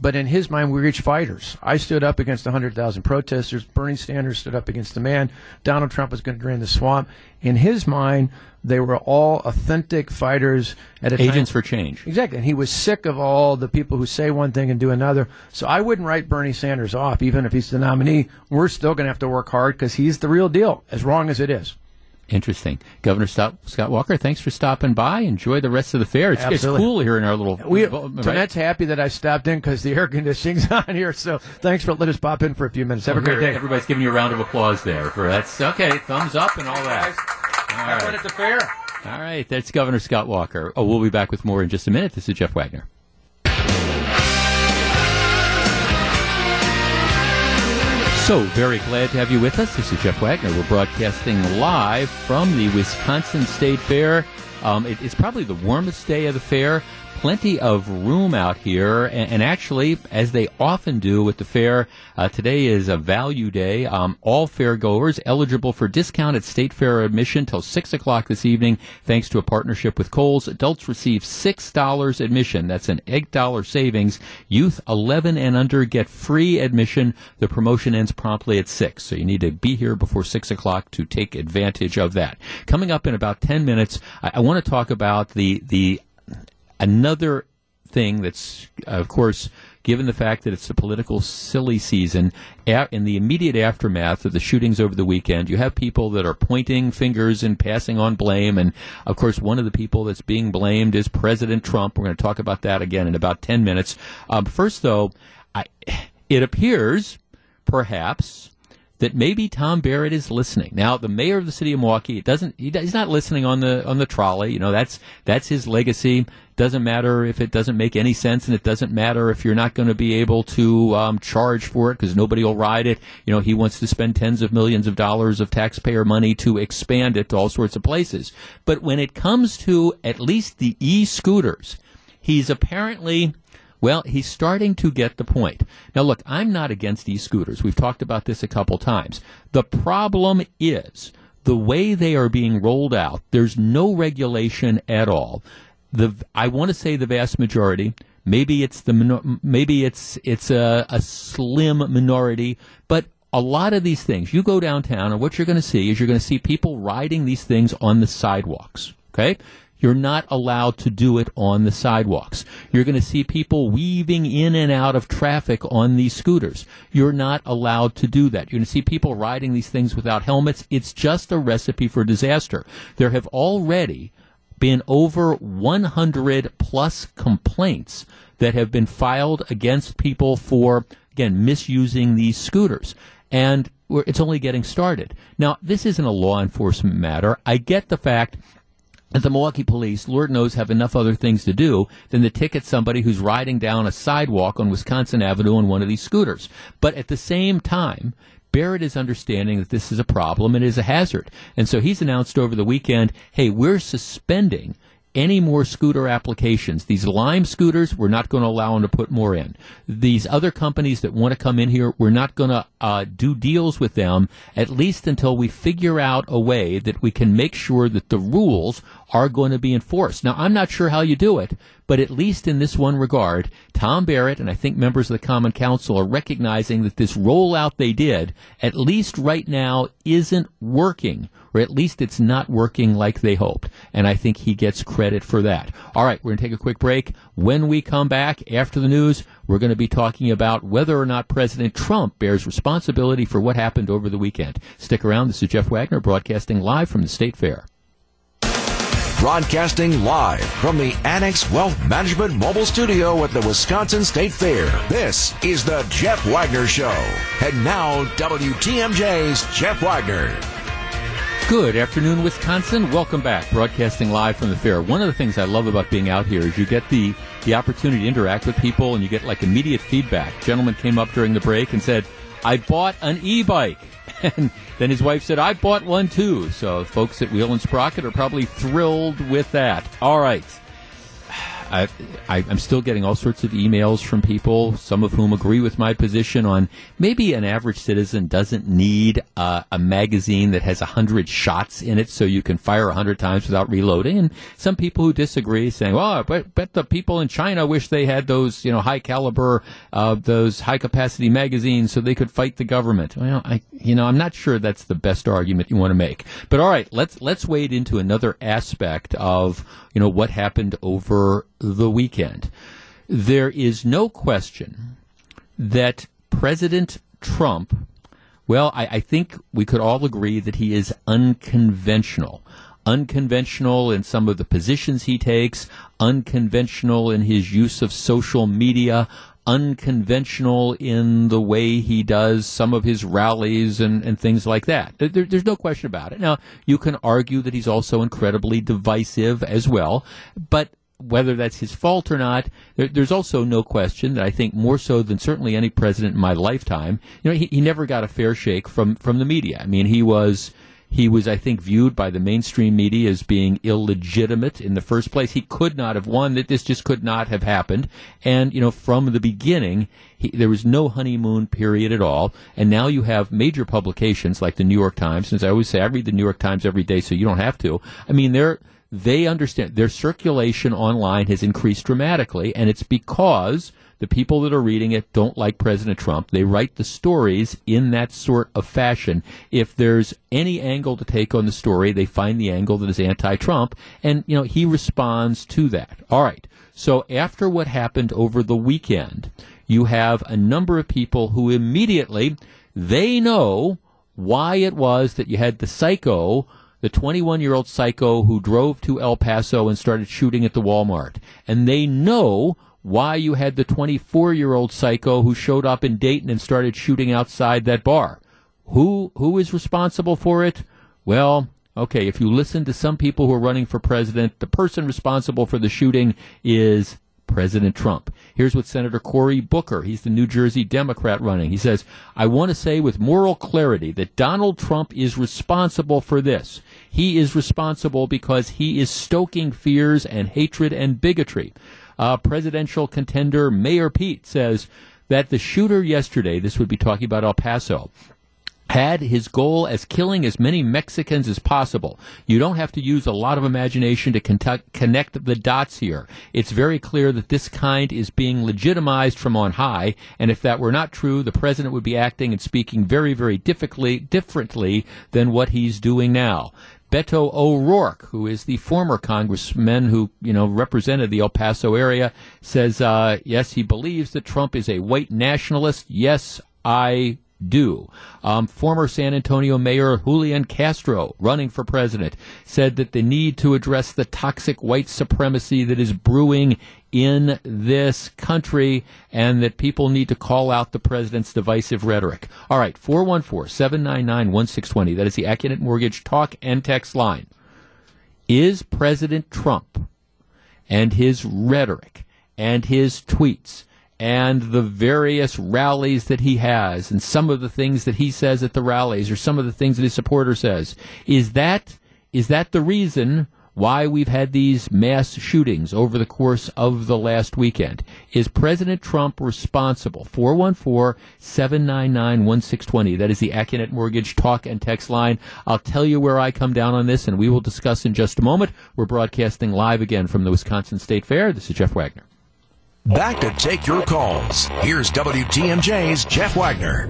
But in his mind, we reach fighters. I stood up against 100,000 protesters. Bernie Sanders stood up against the man. Donald Trump was going to drain the swamp. In his mind, they were all authentic fighters at a agents time. for change. Exactly, and he was sick of all the people who say one thing and do another. So I wouldn't write Bernie Sanders off, even if he's the nominee. We're still going to have to work hard because he's the real deal, as wrong as it is. Interesting. Governor Scott, Scott Walker, thanks for stopping by. Enjoy the rest of the fair. It's, it's cool here in our little. We, right? Tonette's happy that I stopped in because the air conditioning's on here. So thanks for letting us pop in for a few minutes. Have a great day. Everybody's giving you a round of applause there. For that's okay. Thumbs up and all that. All right. at the fair. All right. That's Governor Scott Walker. Oh, we'll be back with more in just a minute. This is Jeff Wagner. So, very glad to have you with us. This is Jeff Wagner. We're broadcasting live from the Wisconsin State Fair. Um, it, it's probably the warmest day of the fair plenty of room out here, and, and actually, as they often do with the fair, uh, today is a value day. Um, all fairgoers eligible for discounted state fair admission till six o'clock this evening, thanks to a partnership with Kohl's. Adults receive six dollars admission. That's an eight dollar savings. Youth eleven and under get free admission. The promotion ends promptly at six, so you need to be here before six o'clock to take advantage of that. Coming up in about ten minutes, I, I want to talk about the the Another thing that's, of course, given the fact that it's a political silly season, in the immediate aftermath of the shootings over the weekend, you have people that are pointing fingers and passing on blame. And of course, one of the people that's being blamed is President Trump. We're going to talk about that again in about 10 minutes. Um, first, though, I, it appears, perhaps, that maybe Tom Barrett is listening. Now, the mayor of the city of Milwaukee, it doesn't, he, he's not listening on the on the trolley. You know, that's that's his legacy. Doesn't matter if it doesn't make any sense, and it doesn't matter if you're not going to be able to um, charge for it because nobody will ride it. You know, he wants to spend tens of millions of dollars of taxpayer money to expand it to all sorts of places. But when it comes to at least the e-scooters, he's apparently well, he's starting to get the point. Now, look, I'm not against e scooters. We've talked about this a couple times. The problem is the way they are being rolled out, there's no regulation at all. The I want to say the vast majority. Maybe it's the maybe it's it's a, a slim minority, but a lot of these things. You go downtown, and what you're going to see is you're going to see people riding these things on the sidewalks. Okay, you're not allowed to do it on the sidewalks. You're going to see people weaving in and out of traffic on these scooters. You're not allowed to do that. You're going to see people riding these things without helmets. It's just a recipe for disaster. There have already been over 100 plus complaints that have been filed against people for, again, misusing these scooters. And it's only getting started. Now, this isn't a law enforcement matter. I get the fact that the Milwaukee police, Lord knows, have enough other things to do than to ticket somebody who's riding down a sidewalk on Wisconsin Avenue on one of these scooters. But at the same time, Barrett is understanding that this is a problem and is a hazard. And so he's announced over the weekend, hey, we're suspending any more scooter applications. These Lime scooters, we're not going to allow them to put more in. These other companies that want to come in here, we're not going to uh, do deals with them, at least until we figure out a way that we can make sure that the rules are going to be enforced. Now, I'm not sure how you do it, but at least in this one regard, Tom Barrett and I think members of the Common Council are recognizing that this rollout they did, at least right now, isn't working, or at least it's not working like they hoped. And I think he gets credit for that. All right, we're going to take a quick break. When we come back after the news, we're going to be talking about whether or not President Trump bears responsibility for what happened over the weekend. Stick around. This is Jeff Wagner broadcasting live from the State Fair. Broadcasting live from the Annex Wealth Management Mobile Studio at the Wisconsin State Fair. This is the Jeff Wagner Show. And now, WTMJ's Jeff Wagner. Good afternoon, Wisconsin. Welcome back. Broadcasting live from the fair. One of the things I love about being out here is you get the, the opportunity to interact with people and you get like immediate feedback. A gentleman came up during the break and said, I bought an e-bike. And then his wife said, I bought one too. So folks at Wheel and Sprocket are probably thrilled with that. All right. I, I, am still getting all sorts of emails from people, some of whom agree with my position on maybe an average citizen doesn't need uh, a magazine that has a hundred shots in it so you can fire a hundred times without reloading. And some people who disagree, saying, "Well, I bet, bet the people in China wish they had those, you know, high caliber, uh, those high capacity magazines so they could fight the government." Well, I, you know, I'm not sure that's the best argument you want to make. But all right, let's let's wade into another aspect of you know what happened over the weekend. There is no question that President Trump, well, I, I think we could all agree that he is unconventional unconventional in some of the positions he takes, unconventional in his use of social media, unconventional in the way he does some of his rallies and, and things like that. There, there's no question about it. Now, you can argue that he's also incredibly divisive as well, but whether that's his fault or not, there, there's also no question that I think more so than certainly any president in my lifetime, you know, he, he never got a fair shake from, from the media. I mean, he was, he was, I think, viewed by the mainstream media as being illegitimate in the first place. He could not have won. That this just could not have happened. And you know, from the beginning, he, there was no honeymoon period at all. And now you have major publications like the New York Times. Since I always say I read the New York Times every day, so you don't have to. I mean, they're they understand their circulation online has increased dramatically, and it's because the people that are reading it don't like President Trump. They write the stories in that sort of fashion. If there's any angle to take on the story, they find the angle that is anti-Trump, and you know he responds to that. All right. So after what happened over the weekend, you have a number of people who immediately they know why it was that you had the psycho the 21 year old psycho who drove to El Paso and started shooting at the Walmart. And they know why you had the 24 year old psycho who showed up in Dayton and started shooting outside that bar. Who, who is responsible for it? Well, okay, if you listen to some people who are running for president, the person responsible for the shooting is President Trump. Here's what Senator Cory Booker, he's the New Jersey Democrat running. He says, I want to say with moral clarity that Donald Trump is responsible for this. He is responsible because he is stoking fears and hatred and bigotry uh, presidential contender Mayor Pete says that the shooter yesterday, this would be talking about El Paso, had his goal as killing as many Mexicans as possible. You don't have to use a lot of imagination to connect the dots here. It's very clear that this kind is being legitimized from on high, and if that were not true, the president would be acting and speaking very, very differently than what he's doing now. Beto O'Rourke, who is the former congressman who you know represented the El Paso area, says uh, yes, he believes that Trump is a white nationalist. Yes, I do. Um, former San Antonio Mayor Julian Castro, running for president, said that the need to address the toxic white supremacy that is brewing in this country and that people need to call out the president's divisive rhetoric. All right, 414 799 1620. That is the Accunet Mortgage talk and text line. Is President Trump and his rhetoric and his tweets and the various rallies that he has and some of the things that he says at the rallies or some of the things that his supporter says. Is that is that the reason why we've had these mass shootings over the course of the last weekend? Is President Trump responsible? 414-799-1620 that is the Accunet Mortgage talk and text line. I'll tell you where I come down on this and we will discuss in just a moment. We're broadcasting live again from the Wisconsin State Fair. This is Jeff Wagner Back to take your calls. Here's WTMJ's Jeff Wagner.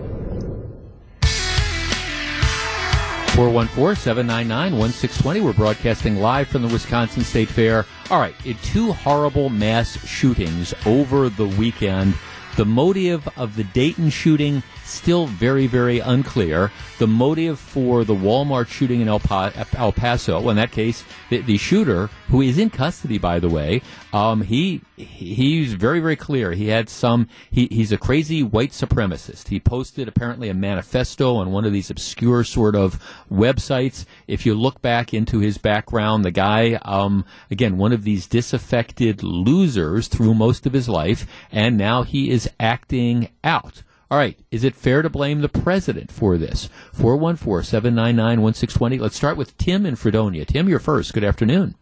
414 799 1620. We're broadcasting live from the Wisconsin State Fair. All right, two horrible mass shootings over the weekend. The motive of the Dayton shooting still very, very unclear. The motive for the Walmart shooting in El, pa- El Paso, in that case, the, the, shooter, who is in custody, by the way, um, he he's very, very clear. He had some. He, he's a crazy white supremacist. He posted apparently a manifesto on one of these obscure sort of websites. If you look back into his background, the guy, um, again, one of these disaffected losers through most of his life, and now he is acting out. All right. Is it fair to blame the president for this? 414 799 1620. Let's start with Tim in Fredonia. Tim, you're first. Good afternoon.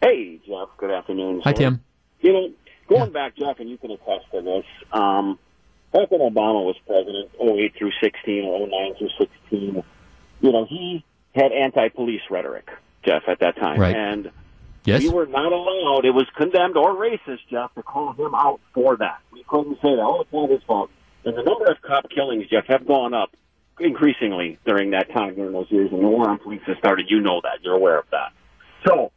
Hey, Jeff. Good afternoon. Hi, Tim. You know, going back, Jeff, and you can attest to this. Um, back when Obama was president, 08 through 16 or 09 through 16, you know, he had anti police rhetoric, Jeff, at that time. Right. And Yes. We were not allowed. It was condemned or racist, Jeff, to call him out for that. We couldn't say that. Oh, it's not his fault. And the number of cop killings, Jeff, have gone up increasingly during that time, during those years. And the war on police has started. You know that. You're aware of that. So,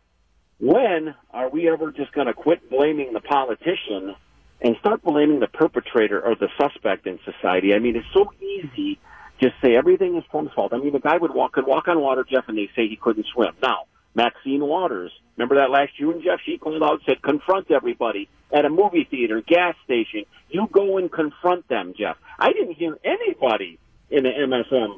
when are we ever just going to quit blaming the politician and start blaming the perpetrator or the suspect in society? I mean, it's so easy. Just say everything is Trump's fault. I mean, the guy would walk could walk on water, Jeff, and they say he couldn't swim. Now, Maxine Waters, remember that last June, Jeff? She called out, said, confront everybody at a movie theater, gas station. You go and confront them, Jeff. I didn't hear anybody in the MSM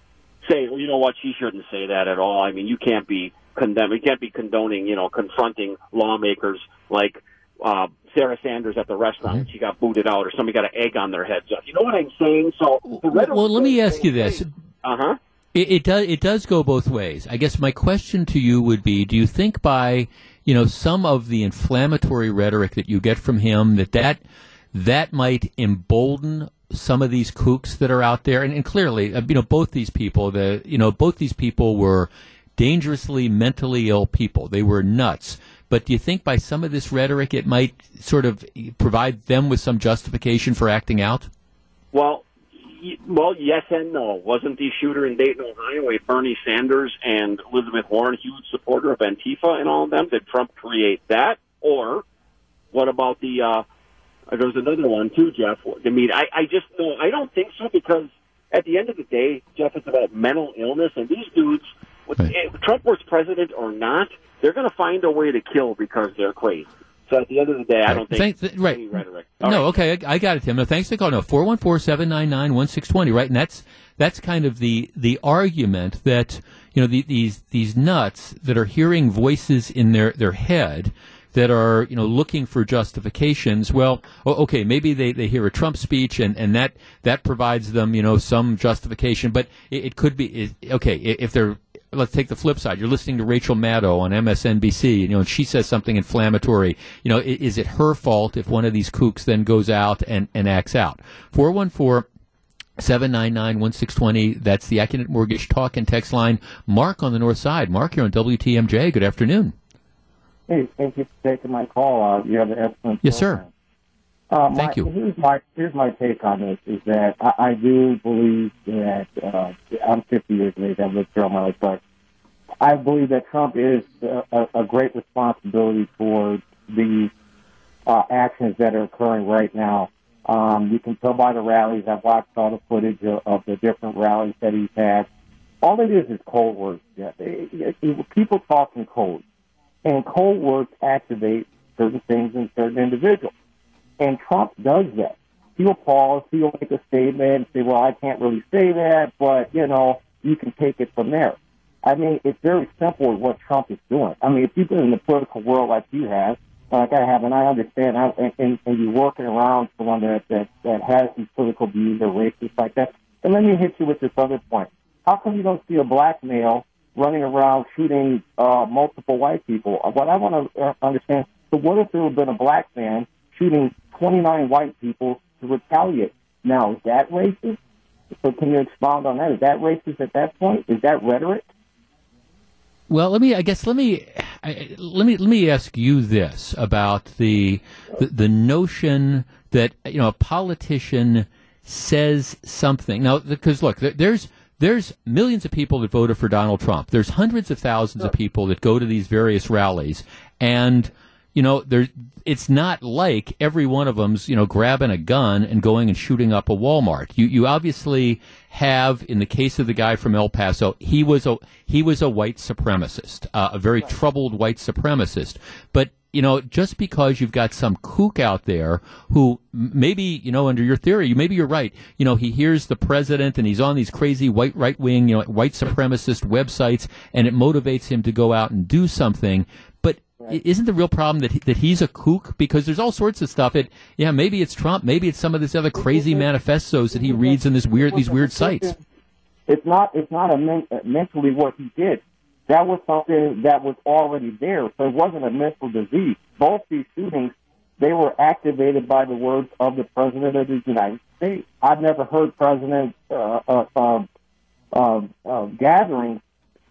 say, well, you know what, she shouldn't say that at all. I mean, you can't be condemning, you can't be condoning, you know, confronting lawmakers like uh, Sarah Sanders at the restaurant mm-hmm. she got booted out or somebody got an egg on their head. Jeff. You know what I'm saying? So, well, let me ask you this. Uh huh. It, it, does. It does go both ways. I guess my question to you would be: Do you think by you know some of the inflammatory rhetoric that you get from him that that that might embolden some of these kooks that are out there? And, and clearly, uh, you know, both these people, the you know, both these people were dangerously mentally ill people. They were nuts. But do you think by some of this rhetoric, it might sort of provide them with some justification for acting out? Well, well, yes and no. Wasn't the shooter in Dayton, Ohio, a Bernie Sanders and Elizabeth Warren huge supporter of Antifa and all of them? Did Trump create that? Or what about the? uh There's another one too, Jeff. I mean, I, I just no, I don't think so because at the end of the day, Jeff, it's about mental illness, and these dudes, right. if Trump was president or not, they're going to find a way to kill because they're crazy. So at the end of the day, I don't think Thank, right. any rhetoric. All no, right. okay, I, I, got it, Tim. No, thanks for calling. No, four one four seven nine nine one six twenty. Right, and that's that's kind of the the argument that you know the, these these nuts that are hearing voices in their their head that are you know looking for justifications. Well, okay, maybe they, they hear a Trump speech and, and that that provides them you know some justification, but it, it could be okay if they're let's take the flip side. You're listening to Rachel Maddow on MSNBC, you know, and she says something inflammatory. You know, is it her fault if one of these kooks then goes out and, and acts out? 414 799-1620. That's the Accunet Mortgage Talk and Text line. Mark on the north side. Mark, you're on WTMJ. Good afternoon. Hey, thank you for taking my call. Uh, you have an excellent Yes, program. sir. Uh, Thank you. Here's my here's my take on this: is that I, I do believe that uh, I'm 50 years of age. I've lived through all my life, but I believe that Trump is a, a great responsibility for the uh, actions that are occurring right now. Um, you can tell by the rallies. I've watched all the footage of, of the different rallies that he's had. All it is is cold words. Yeah. People talk in code, and cold words activate certain things in certain individuals. And Trump does that. He'll pause, he'll make a statement say, well, I can't really say that, but, you know, you can take it from there. I mean, it's very simple what Trump is doing. I mean, if you've been in the political world like you have, like I have, and I understand, I, and, and, and you're working around someone that, that, that has these political views or racist like that, and let me hit you with this other point. How come you don't see a black male running around shooting uh, multiple white people? What I want to uh, understand, so what if there had been a black man shooting 29 white people to retaliate. Now, is that racist? So can you expound on that? Is that racist at that point? Is that rhetoric? Well, let me. I guess let me. I, let me. Let me ask you this about the, the the notion that you know a politician says something now because look, there's there's millions of people that voted for Donald Trump. There's hundreds of thousands of people that go to these various rallies, and you know, there it's not like every one of them's, you know, grabbing a gun and going and shooting up a Walmart. You you obviously have in the case of the guy from El Paso, he was a he was a white supremacist, uh, a very right. troubled white supremacist. But you know, just because you've got some kook out there who maybe, you know, under your theory, maybe you're right. You know, he hears the president and he's on these crazy white right wing, you know, white supremacist websites and it motivates him to go out and do something. Right. Isn't the real problem that he, that he's a kook? Because there's all sorts of stuff. It yeah, maybe it's Trump, maybe it's some of these other crazy manifestos that he reads in this weird these weird sites. It's not it's not a men, mentally what he did. That was something that was already there, so it wasn't a mental disease. Both these shootings, they were activated by the words of the president of the United States. I've never heard President uh, uh, uh, uh, uh gatherings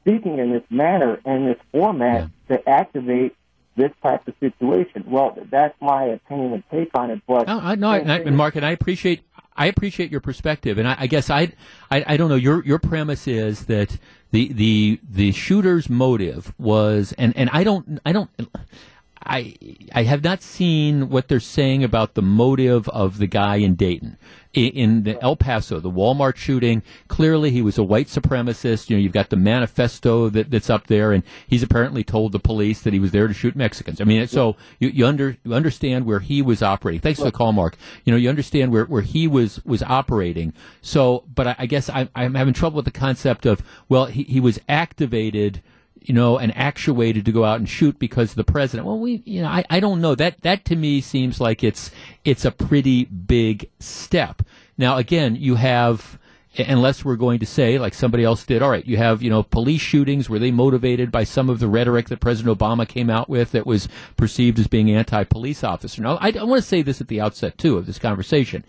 speaking in this manner and this format yeah. to activate this type of situation. Well, that's my opinion and take on it. But no, I, no, I, and Mark, and I appreciate I appreciate your perspective, and I, I guess I, I, I don't know. Your your premise is that the the the shooter's motive was, and and I don't I don't. I I have not seen what they're saying about the motive of the guy in Dayton in the El Paso, the Walmart shooting, clearly he was a white supremacist. You know, you've got the manifesto that, that's up there, and he's apparently told the police that he was there to shoot Mexicans. I mean, so you, you, under, you understand where he was operating. Thanks for the call, Mark. You know, you understand where, where he was was operating. So, but I, I guess I, I'm having trouble with the concept of well, he, he was activated you know, and actuated to go out and shoot because the president. Well, we, you know, I, I don't know. That that to me seems like it's it's a pretty big step. Now, again, you have unless we're going to say, like somebody else did, all right, you have, you know, police shootings. Were they motivated by some of the rhetoric that President Obama came out with that was perceived as being anti-police officer? Now, I, I want to say this at the outset, too, of this conversation.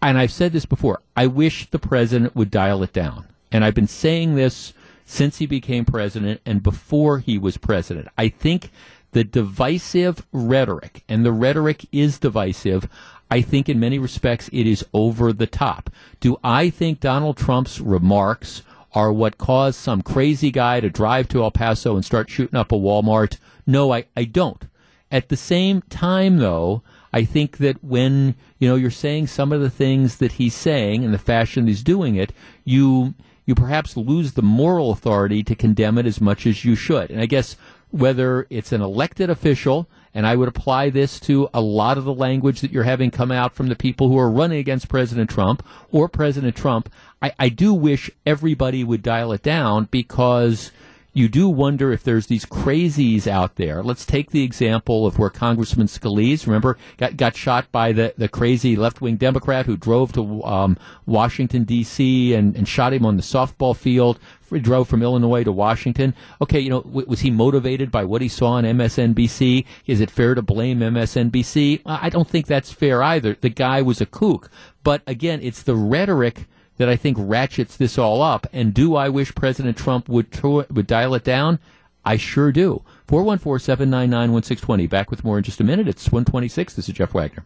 And I've said this before. I wish the president would dial it down. And I've been saying this since he became president and before he was president. I think the divisive rhetoric, and the rhetoric is divisive, I think in many respects it is over the top. Do I think Donald Trump's remarks are what caused some crazy guy to drive to El Paso and start shooting up a Walmart? No, I, I don't. At the same time, though, I think that when you know you're saying some of the things that he's saying and the fashion he's doing it, you you perhaps lose the moral authority to condemn it as much as you should. And I guess whether it's an elected official, and I would apply this to a lot of the language that you're having come out from the people who are running against President Trump or President Trump, I, I do wish everybody would dial it down because you do wonder if there's these crazies out there. Let's take the example of where Congressman Scalise, remember, got, got shot by the, the crazy left wing Democrat who drove to um, Washington, D.C. And, and shot him on the softball field. He drove from Illinois to Washington. Okay, you know, w- was he motivated by what he saw on MSNBC? Is it fair to blame MSNBC? I don't think that's fair either. The guy was a kook. But again, it's the rhetoric that I think ratchets this all up. And do I wish President Trump would would dial it down? I sure do. 414-799-1620. Back with more in just a minute. It's 126. This is Jeff Wagner.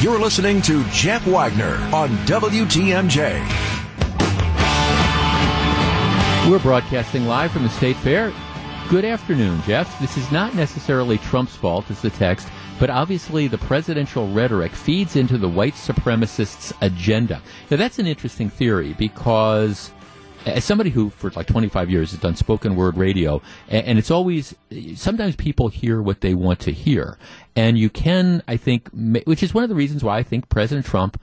You're listening to Jeff Wagner on WTMJ. We're broadcasting live from the State Fair. Good afternoon, Jeff. This is not necessarily Trump's fault, as the text, but obviously the presidential rhetoric feeds into the white supremacists' agenda. Now, that's an interesting theory because as somebody who for like 25 years has done spoken word radio and, it's always sometimes people hear what they want to hear and you can i think which is one of the reasons why i think president trump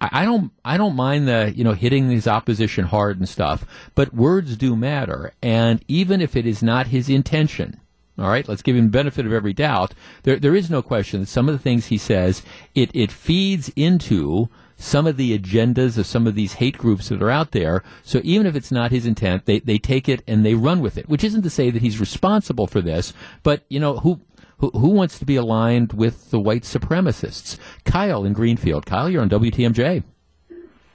I don't I don't mind the you know hitting his opposition hard and stuff, but words do matter, and even if it is not his intention, all right, let's give him the benefit of every doubt. There, there is no question that some of the things he says, it, it feeds into some of the agendas of some of these hate groups that are out there. So even if it's not his intent, they, they take it and they run with it, which isn't to say that he's responsible for this, but, you know, who, who, who wants to be aligned with the white supremacists? Kyle in Greenfield. Kyle, you're on WTMJ.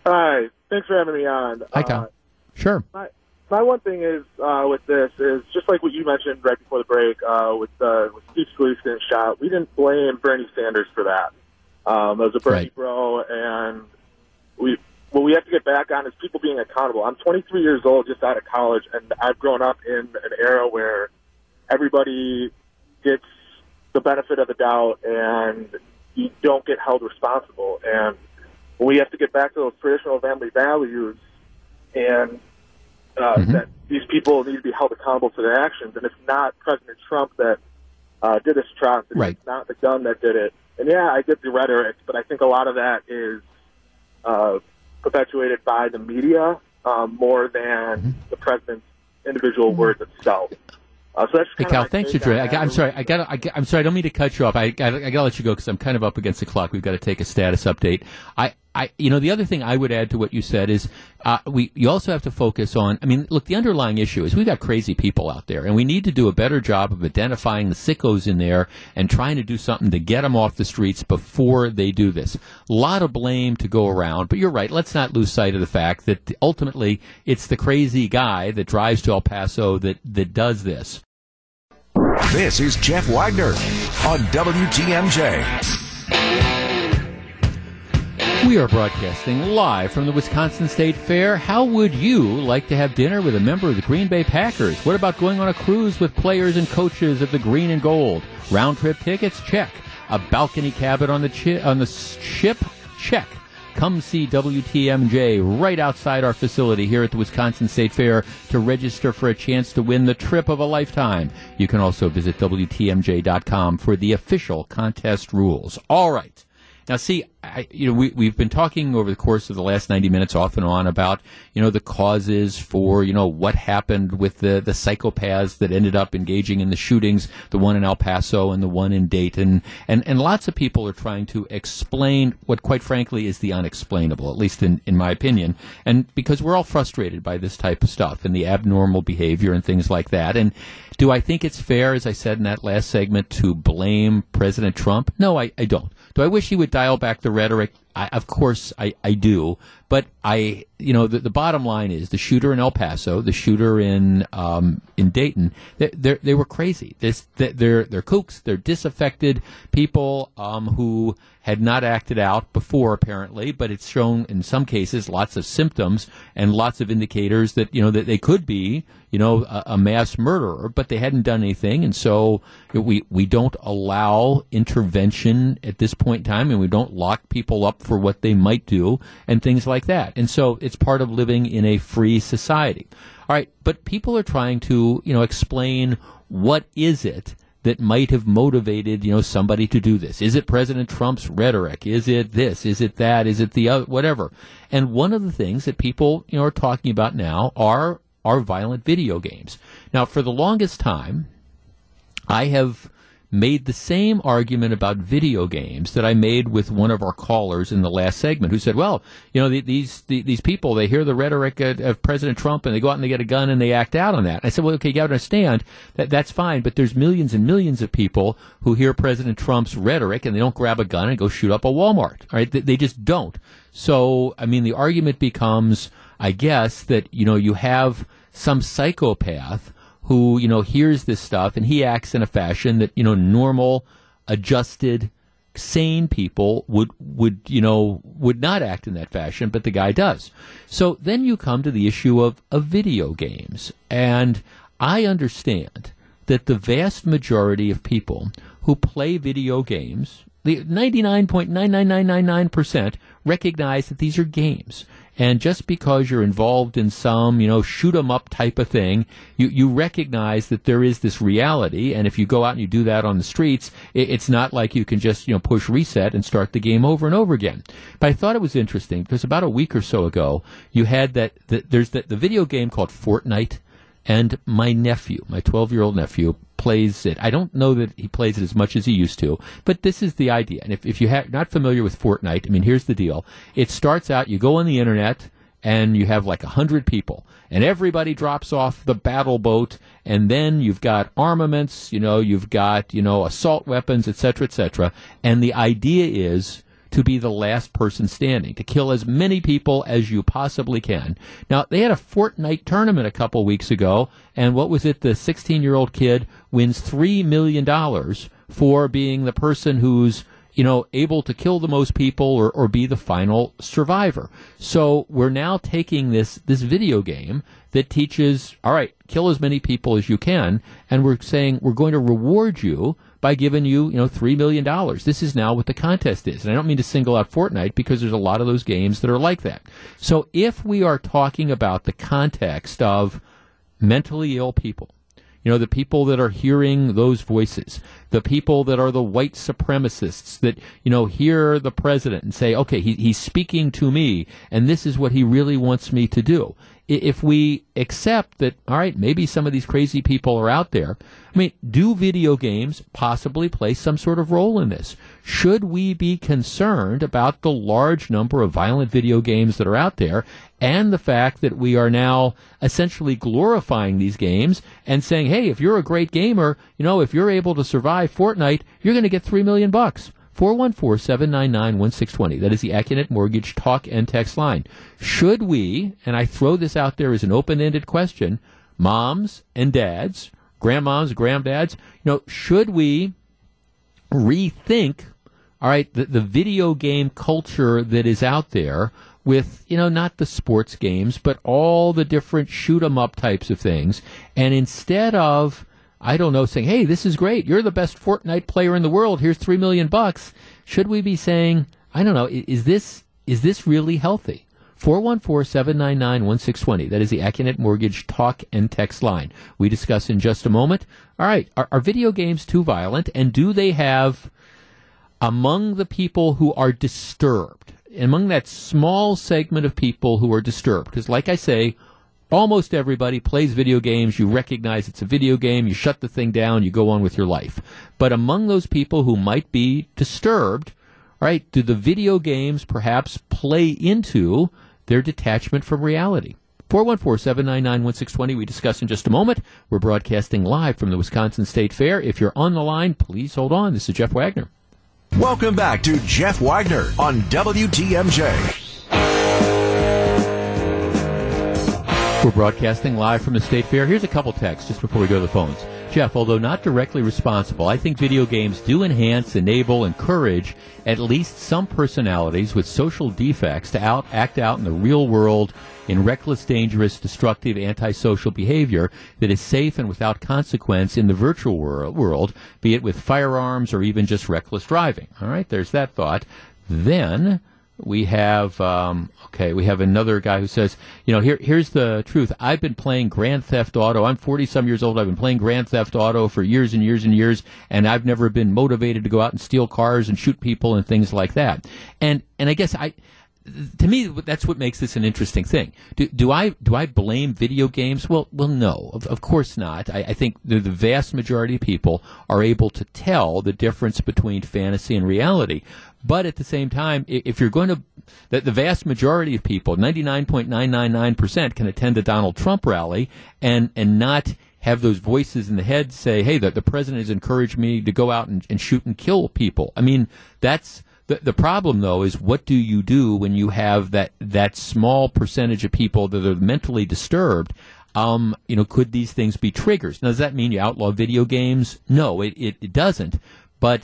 Hi. Thanks for having me on. Hi, Kyle. Uh, sure. My, my one thing is uh, with this is just like what you mentioned right before the break uh, with, uh, with Steve getting shot. We didn't blame Bernie Sanders for that. Um, as a Bernie right. bro, and we what we have to get back on is people being accountable. I'm 23 years old, just out of college, and I've grown up in an era where everybody gets the benefit of the doubt and you don't get held responsible. And we have to get back to those traditional family values and uh, mm-hmm. that these people need to be held accountable for their actions. And it's not President Trump that uh, did this atrocity. Right. It's not the gun that did it. And yeah, I get the rhetoric, but I think a lot of that is uh, perpetuated by the media um, more than mm-hmm. the president's individual mm-hmm. words itself. Uh, so that's hey, Cal, thanks for joining. I am sorry. I got. I'm sorry. I don't mean to cut you off. I, I, I got to let you go because I'm kind of up against the clock. We've got to take a status update. I, I, you know, the other thing I would add to what you said is, uh, we, you also have to focus on, I mean, look, the underlying issue is we've got crazy people out there, and we need to do a better job of identifying the sickos in there and trying to do something to get them off the streets before they do this. A lot of blame to go around, but you're right. Let's not lose sight of the fact that ultimately it's the crazy guy that drives to El Paso that, that does this. This is Jeff Wagner on WTMJ. We are broadcasting live from the Wisconsin State Fair. How would you like to have dinner with a member of the Green Bay Packers? What about going on a cruise with players and coaches of the Green and Gold? Round trip tickets? Check. A balcony cabin on the chi- on the ship? Check. Come see WTMJ right outside our facility here at the Wisconsin State Fair to register for a chance to win the trip of a lifetime. You can also visit WTMJ.com for the official contest rules. All right. Now, see, I, you know, we, we've been talking over the course of the last 90 minutes off and on about, you know, the causes for, you know, what happened with the, the psychopaths that ended up engaging in the shootings, the one in El Paso and the one in Dayton. And, and lots of people are trying to explain what, quite frankly, is the unexplainable, at least in, in my opinion. And because we're all frustrated by this type of stuff and the abnormal behavior and things like that. And do I think it's fair, as I said in that last segment, to blame President Trump? No, I, I don't. Do I wish he would dial back the rhetoric? I, of course, I, I do. But I, you know, the, the bottom line is the shooter in El Paso, the shooter in um, in Dayton, they, they were crazy. This, they're they're kooks. They're disaffected people um, who had not acted out before, apparently. But it's shown in some cases lots of symptoms and lots of indicators that you know that they could be, you know, a, a mass murderer, but they hadn't done anything, and so we we don't allow intervention at this point in time, and we don't lock people up for what they might do and things like that. And so it's part of living in a free society. All right, but people are trying to, you know, explain what is it that might have motivated, you know, somebody to do this? Is it President Trump's rhetoric? Is it this? Is it that? Is it the other? Whatever. And one of the things that people, you know, are talking about now are are violent video games. Now, for the longest time, I have made the same argument about video games that I made with one of our callers in the last segment, who said, "Well, you know, the, these the, these people they hear the rhetoric of, of, President Trump and they go out and they get a gun and they act out on that." I said, "Well, okay, you got to understand that that's fine, but there's millions and millions of people who hear President Trump's rhetoric and they don't grab a gun and go shoot up a Walmart. Right, they, they just don't. So, I mean, the argument becomes, I guess, that you know you have some psychopath." Who, you know, hears this stuff and he acts in a fashion that, you know, normal, adjusted, sane people would, would, you know, would not act in that fashion, but the guy does. So then you come to the issue of, of video games. And I understand that the vast majority of people who play video games, the 99.99999% recognize that these are games. And just because you're involved in some, you know, shoot 'em up type of thing, you, you recognize that there is this reality. And if you go out and you do that on the streets, it, it's not like you can just, you know, push reset and start the game over and over again. But I thought it was interesting because about a week or so ago, you had that, that there's the, the video game called Fortnite. And my nephew, my 12 year old nephew, plays it. I don't know that he plays it as much as he used to, but this is the idea. And if, if you're not familiar with Fortnite, I mean, here's the deal. It starts out, you go on the internet, and you have like a hundred people, and everybody drops off the battle boat, and then you've got armaments, you know, you've got, you know, assault weapons, etc., etc., and the idea is to be the last person standing, to kill as many people as you possibly can. Now, they had a Fortnite tournament a couple weeks ago, and what was it? The 16 year old kid wins $3 million for being the person who's you know, able to kill the most people or, or be the final survivor. So we're now taking this, this video game that teaches, all right, kill as many people as you can, and we're saying we're going to reward you by giving you, you know, $3 million. This is now what the contest is. And I don't mean to single out Fortnite because there's a lot of those games that are like that. So if we are talking about the context of mentally ill people, you know, the people that are hearing those voices, the people that are the white supremacists that, you know, hear the president and say, okay, he, he's speaking to me and this is what he really wants me to do if we accept that, all right, maybe some of these crazy people are out there, I mean, do video games possibly play some sort of role in this? Should we be concerned about the large number of violent video games that are out there and the fact that we are now essentially glorifying these games and saying, hey, if you're a great gamer, you know, if you're able to survive Fortnite, you're going to get three million bucks. 414 799 1620. That is the Accunet Mortgage talk and text line. Should we, and I throw this out there as an open ended question, moms and dads, grandmoms, granddads, you know, should we rethink, all right, the, the video game culture that is out there with, you know, not the sports games, but all the different shoot 'em up types of things. And instead of, I don't know, saying, "Hey, this is great. You're the best Fortnite player in the world. Here's three million bucks." Should we be saying, "I don't know, is this is this really healthy?" 414-799-1620. That is the Accunet Mortgage talk and text line. We discuss in just a moment. All right, are, are video games too violent, and do they have among the people who are disturbed, among that small segment of people who are disturbed? Because, like I say, almost everybody plays video games. You recognize it's a video game. You shut the thing down. You go on with your life. But among those people who might be disturbed, right, do the video games perhaps play into their detachment from reality? 414-799-1620 we discuss in just a moment. We're broadcasting live from the Wisconsin State Fair. If you're on the line, please hold on. This is Jeff Wagner. Welcome back to Jeff Wagner on WTMJ. We're broadcasting live from the State Fair. Here's a couple texts just before we go to the phones. Jeff, although not directly responsible, I think video games do enhance, enable, encourage at least some personalities with social defects to out, act out in the real world in reckless, dangerous, destructive, antisocial behavior that is safe and without consequence in the virtual world, be it with firearms or even just reckless driving. All right, there's that thought. Then we have um, okay we have another guy who says you know here here's the truth. I've been playing grand theft auto. I'm 40 some years old. I've been playing grand theft auto for years and years and years and i've never been motivated to go out and steal cars and shoot people and things like that. And and i guess i to me, that's what makes this an interesting thing. Do, do I do I blame video games? Well, well, no, of, of course not. I, I think the, the, vast majority of people are able to tell the difference between fantasy and reality. But at the same time, if you're going to, the, the vast majority of people, 99.999%, can attend a Donald Trump rally and and not have those voices in the head say, "Hey, the, the president has encouraged me to go out and, and shoot and kill people." I mean, that's the, the problem, though, is what do you do when you have that, that small percentage of people that are mentally disturbed? Um, you know, could these things be triggers? Now, does that mean you outlaw video games? No, it, it, it doesn't. But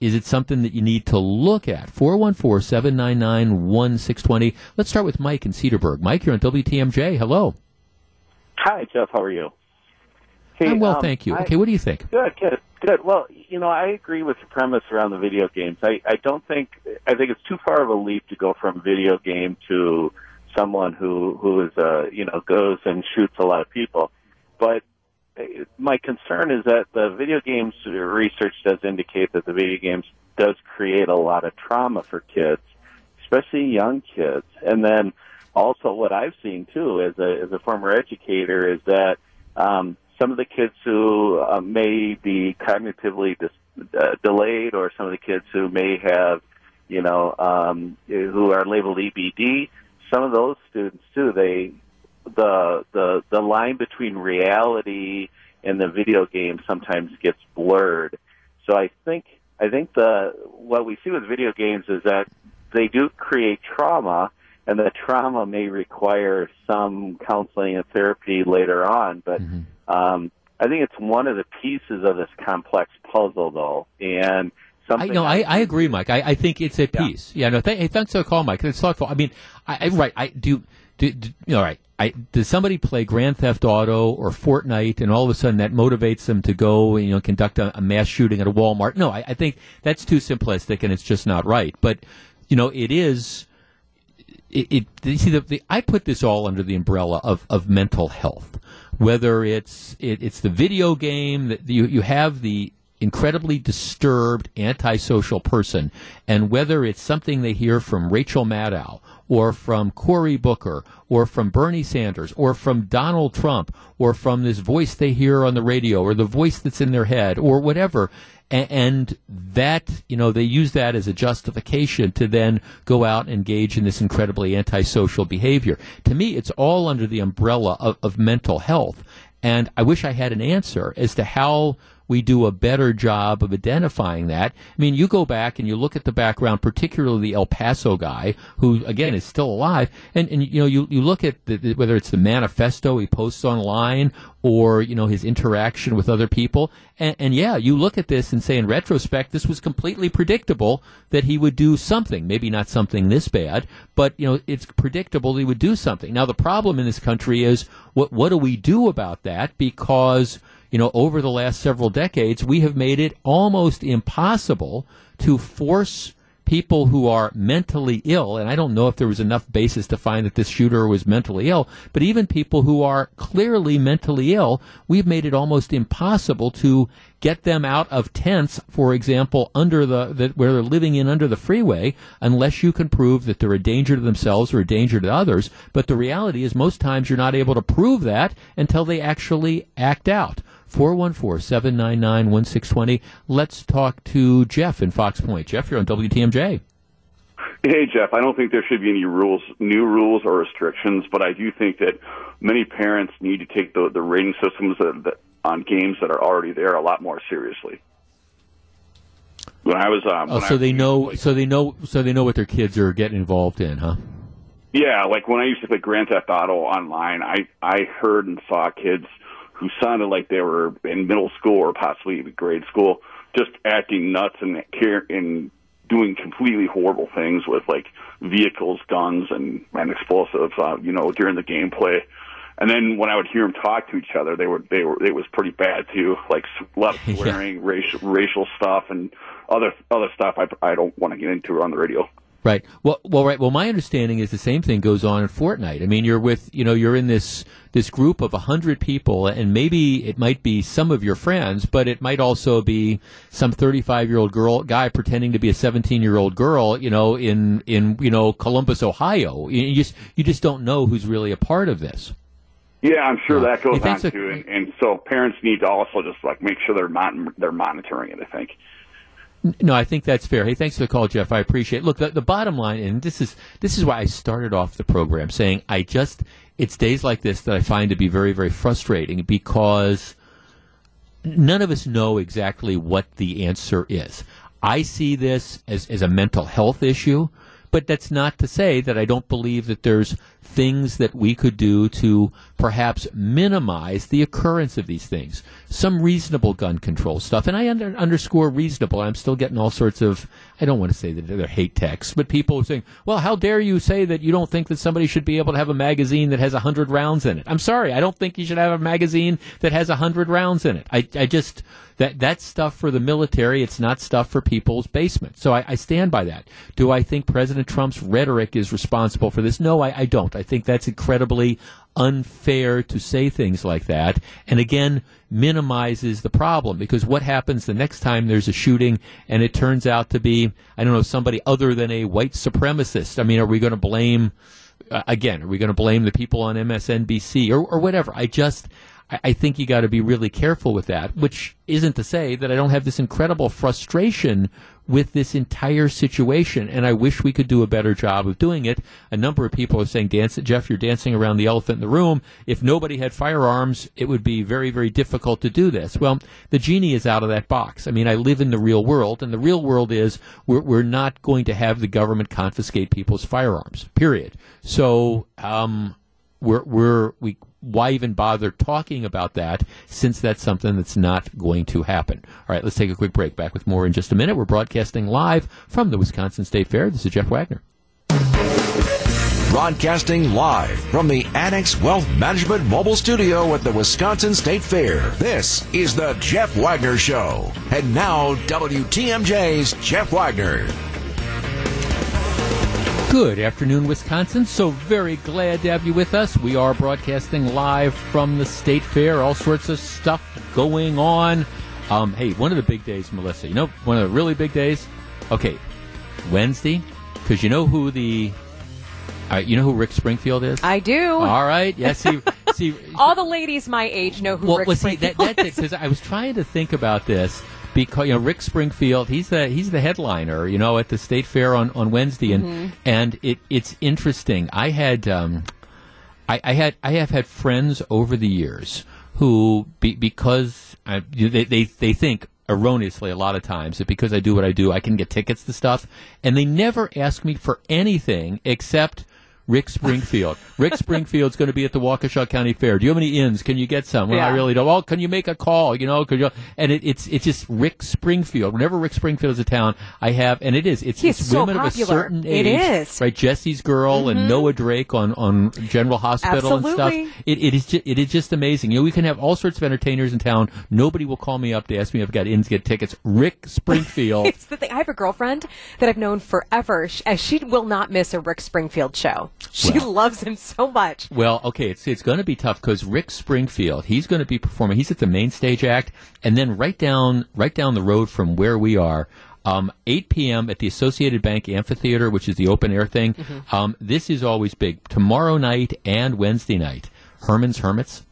is it something that you need to look at? 414 799 1620. Let's start with Mike in Cedarburg. Mike, you're on WTMJ. Hello. Hi, Jeff. How are you? Hey, I'm well, um, thank you. I, okay, what do you think? Good, good. Good. Well, you know, I agree with the premise around the video games. I, I don't think I think it's too far of a leap to go from video game to someone who who is uh you know goes and shoots a lot of people. But uh, my concern is that the video games research does indicate that the video games does create a lot of trauma for kids, especially young kids. And then also what I've seen too as a as a former educator is that um some of the kids who uh, may be cognitively dis- uh, delayed, or some of the kids who may have, you know, um, who are labeled EBD. Some of those students too. They the the the line between reality and the video game sometimes gets blurred. So I think I think the what we see with video games is that they do create trauma, and the trauma may require some counseling and therapy later on. But mm-hmm. Um, I think it's one of the pieces of this complex puzzle, though, and something. I, no, I, I agree, Mike. I, I think it's a piece. Yeah, yeah no, th- hey, thanks for the call, Mike. It's thoughtful. I mean, I, I right. I do. do, do you know, right. I, does somebody play Grand Theft Auto or Fortnite, and all of a sudden that motivates them to go, you know, conduct a, a mass shooting at a Walmart? No, I, I think that's too simplistic, and it's just not right. But you know, it is. It, it see the, the I put this all under the umbrella of, of mental health whether it's it, it's the video game that you you have the incredibly disturbed antisocial person, and whether it's something they hear from Rachel Maddow or from Cory Booker or from Bernie Sanders or from Donald Trump or from this voice they hear on the radio or the voice that's in their head or whatever, and that you know they use that as a justification to then go out and engage in this incredibly antisocial behavior. To me, it's all under the umbrella of, of mental health, and I wish I had an answer as to how we do a better job of identifying that. I mean, you go back and you look at the background, particularly the El Paso guy, who again is still alive, and, and you know you, you look at the, whether it's the manifesto he posts online or you know his interaction with other people, and, and yeah, you look at this and say in retrospect, this was completely predictable that he would do something, maybe not something this bad, but you know it's predictable he would do something. Now the problem in this country is what what do we do about that because you know, over the last several decades, we have made it almost impossible to force people who are mentally ill, and I don't know if there was enough basis to find that this shooter was mentally ill, but even people who are clearly mentally ill, we've made it almost impossible to get them out of tents, for example, under the, the where they're living in under the freeway, unless you can prove that they're a danger to themselves or a danger to others. But the reality is, most times you're not able to prove that until they actually act out. 414 799 1620. Let's talk to Jeff in Fox Point. Jeff, you're on WTMJ. Hey, Jeff, I don't think there should be any rules, new rules or restrictions, but I do think that many parents need to take the, the rating systems that, that, on games that are already there a lot more seriously. When I was, um, oh, so they know, so they know, so they know what their kids are getting involved in, huh? Yeah, like when I used to play Grand Theft Auto online, I I heard and saw kids who sounded like they were in middle school or possibly even grade school, just acting nuts and care and doing completely horrible things with like vehicles, guns, and and explosives. Uh, you know, during the gameplay. And then when I would hear them talk to each other, they were they were it was pretty bad too, like left swearing, yeah. racial racial stuff, and other other stuff I I don't want to get into on the radio. Right. Well, well, right. Well, my understanding is the same thing goes on in Fortnite. I mean, you're with, you know, you're in this this group of a hundred people, and maybe it might be some of your friends, but it might also be some 35 year old girl guy pretending to be a 17 year old girl, you know, in in you know Columbus, Ohio. You just you just don't know who's really a part of this. Yeah, I'm sure uh, that goes on so? too, and, and so parents need to also just like make sure they're mon- they're monitoring it. I think. No, I think that's fair. Hey, thanks for the call, Jeff. I appreciate. It. Look, the, the bottom line, and this is this is why I started off the program saying I just it's days like this that I find to be very very frustrating because none of us know exactly what the answer is. I see this as as a mental health issue, but that's not to say that I don't believe that there's things that we could do to perhaps minimize the occurrence of these things. Some reasonable gun control stuff, and I under, underscore reasonable. I'm still getting all sorts of, I don't want to say that they're hate texts, but people are saying, well, how dare you say that you don't think that somebody should be able to have a magazine that has 100 rounds in it? I'm sorry, I don't think you should have a magazine that has 100 rounds in it. I, I just, that that's stuff for the military. It's not stuff for people's basement. So I, I, stand by that. Do I think President Trump's rhetoric is responsible for this? No, I, I don't. I think that's incredibly unfair to say things like that. And again, minimizes the problem because what happens the next time there's a shooting and it turns out to be, I don't know, somebody other than a white supremacist? I mean, are we going to blame, uh, again, are we going to blame the people on MSNBC or, or whatever? I just, I think you got to be really careful with that, which isn't to say that I don't have this incredible frustration with this entire situation, and I wish we could do a better job of doing it. A number of people are saying, "Dance, Jeff, you're dancing around the elephant in the room. If nobody had firearms, it would be very, very difficult to do this." Well, the genie is out of that box. I mean, I live in the real world, and the real world is we're, we're not going to have the government confiscate people's firearms. Period. So, um, we're, we're we why even bother talking about that since that's something that's not going to happen? All right, let's take a quick break. Back with more in just a minute. We're broadcasting live from the Wisconsin State Fair. This is Jeff Wagner. Broadcasting live from the Annex Wealth Management Mobile Studio at the Wisconsin State Fair. This is the Jeff Wagner Show. And now, WTMJ's Jeff Wagner. Good afternoon, Wisconsin. So very glad to have you with us. We are broadcasting live from the State Fair. All sorts of stuff going on. Um, hey, one of the big days, Melissa. You know, one of the really big days. Okay, Wednesday, because you know who the, uh, you know who Rick Springfield is. I do. All right. Yes. See, see. All the ladies my age know who well, Rick well, Springfield see, that, that's is. Because I was trying to think about this because you know Rick Springfield he's the he's the headliner you know at the state fair on, on Wednesday. And Mm-hmm. and it it's interesting. I had um, I, I had I have had friends over the years who be, because I, they, they they think erroneously a lot of times that because I do what I do I can get tickets to stuff. And they never ask me for anything except Rick Springfield. Rick Springfield's going to be at the Waukesha County Fair. Do you have any ins? Can you get some? Well, I really don't. Well, can you make a call? You know, could you? And it, it's it's just Rick Springfield. Whenever Rick Springfield is a town, I have, and it is. It's, it's so women of a certain It age, is. Mm-hmm. right? Jesse's Girl and Noah Drake on on General Hospital and stuff. It, it is ju- it is just amazing. You know, we can have all sorts of entertainers in town. Nobody will call me up to ask me if I've got ins, get tickets. Rick Springfield. It's the thing. I have a girlfriend that I've known forever, and she will not miss a Rick Springfield show. She Well. loves him so much. Well, okay, it's it's going to be tough because Rick Springfield, he's going to be performing. He's at the main stage act, and then right down right down the road from where we are, um, 8 p.m. at the Associated Bank Amphitheater, which is the open air thing. Mm-hmm. Um, this is always big. Tomorrow night and Wednesday night, Herman's Hermits.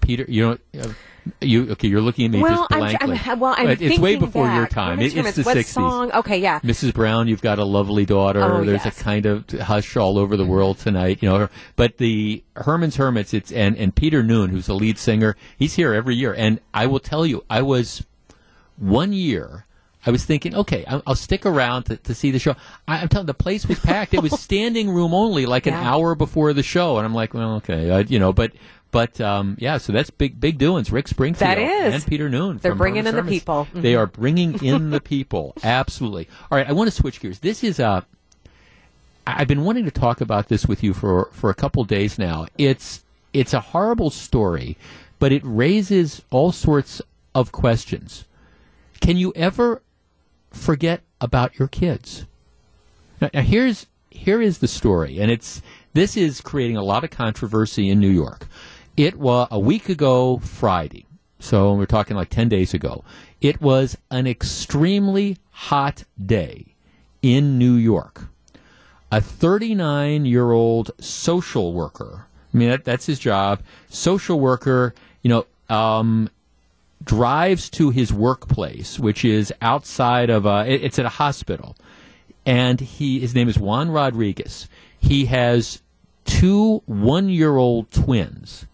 Peter, you know. Uh, you okay? You're looking at me well, just I'm, blankly. I'm, well, I'm it's way before your time. It- it's the what 60s. song? Okay, yeah. Mrs. Brown, you've got a lovely daughter. Oh, There's yes. a kind of hush all over the world tonight, you know. But the Herman's Hermits, it's and and Peter Noone, who's the lead singer, he's here every year. And I will tell you, I was one year. I was thinking, okay, I'll, I'll stick around to, to see the show. I, I'm telling you, the place was packed. It was standing room only, like an hour before the show, and I'm like, well, okay, I, you know, but but um, yeah, so that's big big doings. Rick Springfield That is. and Peter Noone. They're bringing in the people. Mm-hmm. They are bringing in the people. Absolutely. All right, I want to switch gears. This is a. I've been wanting to talk about this with you for for a couple days now. It's it's a horrible story, but it raises all sorts of questions. Can you ever forget about your kids? Now, now here's here is the story, and it's this is creating a lot of controversy in New York. It was a week ago Friday, so we're talking like ten days ago. It was an extremely hot day in New York. A 39 year old social worker. I mean, that, that's his job. Social worker, you know, um, drives to his workplace, which is outside of a, it, it's at a hospital. And he, his name is Juan Rodriguez. He has two one year old twins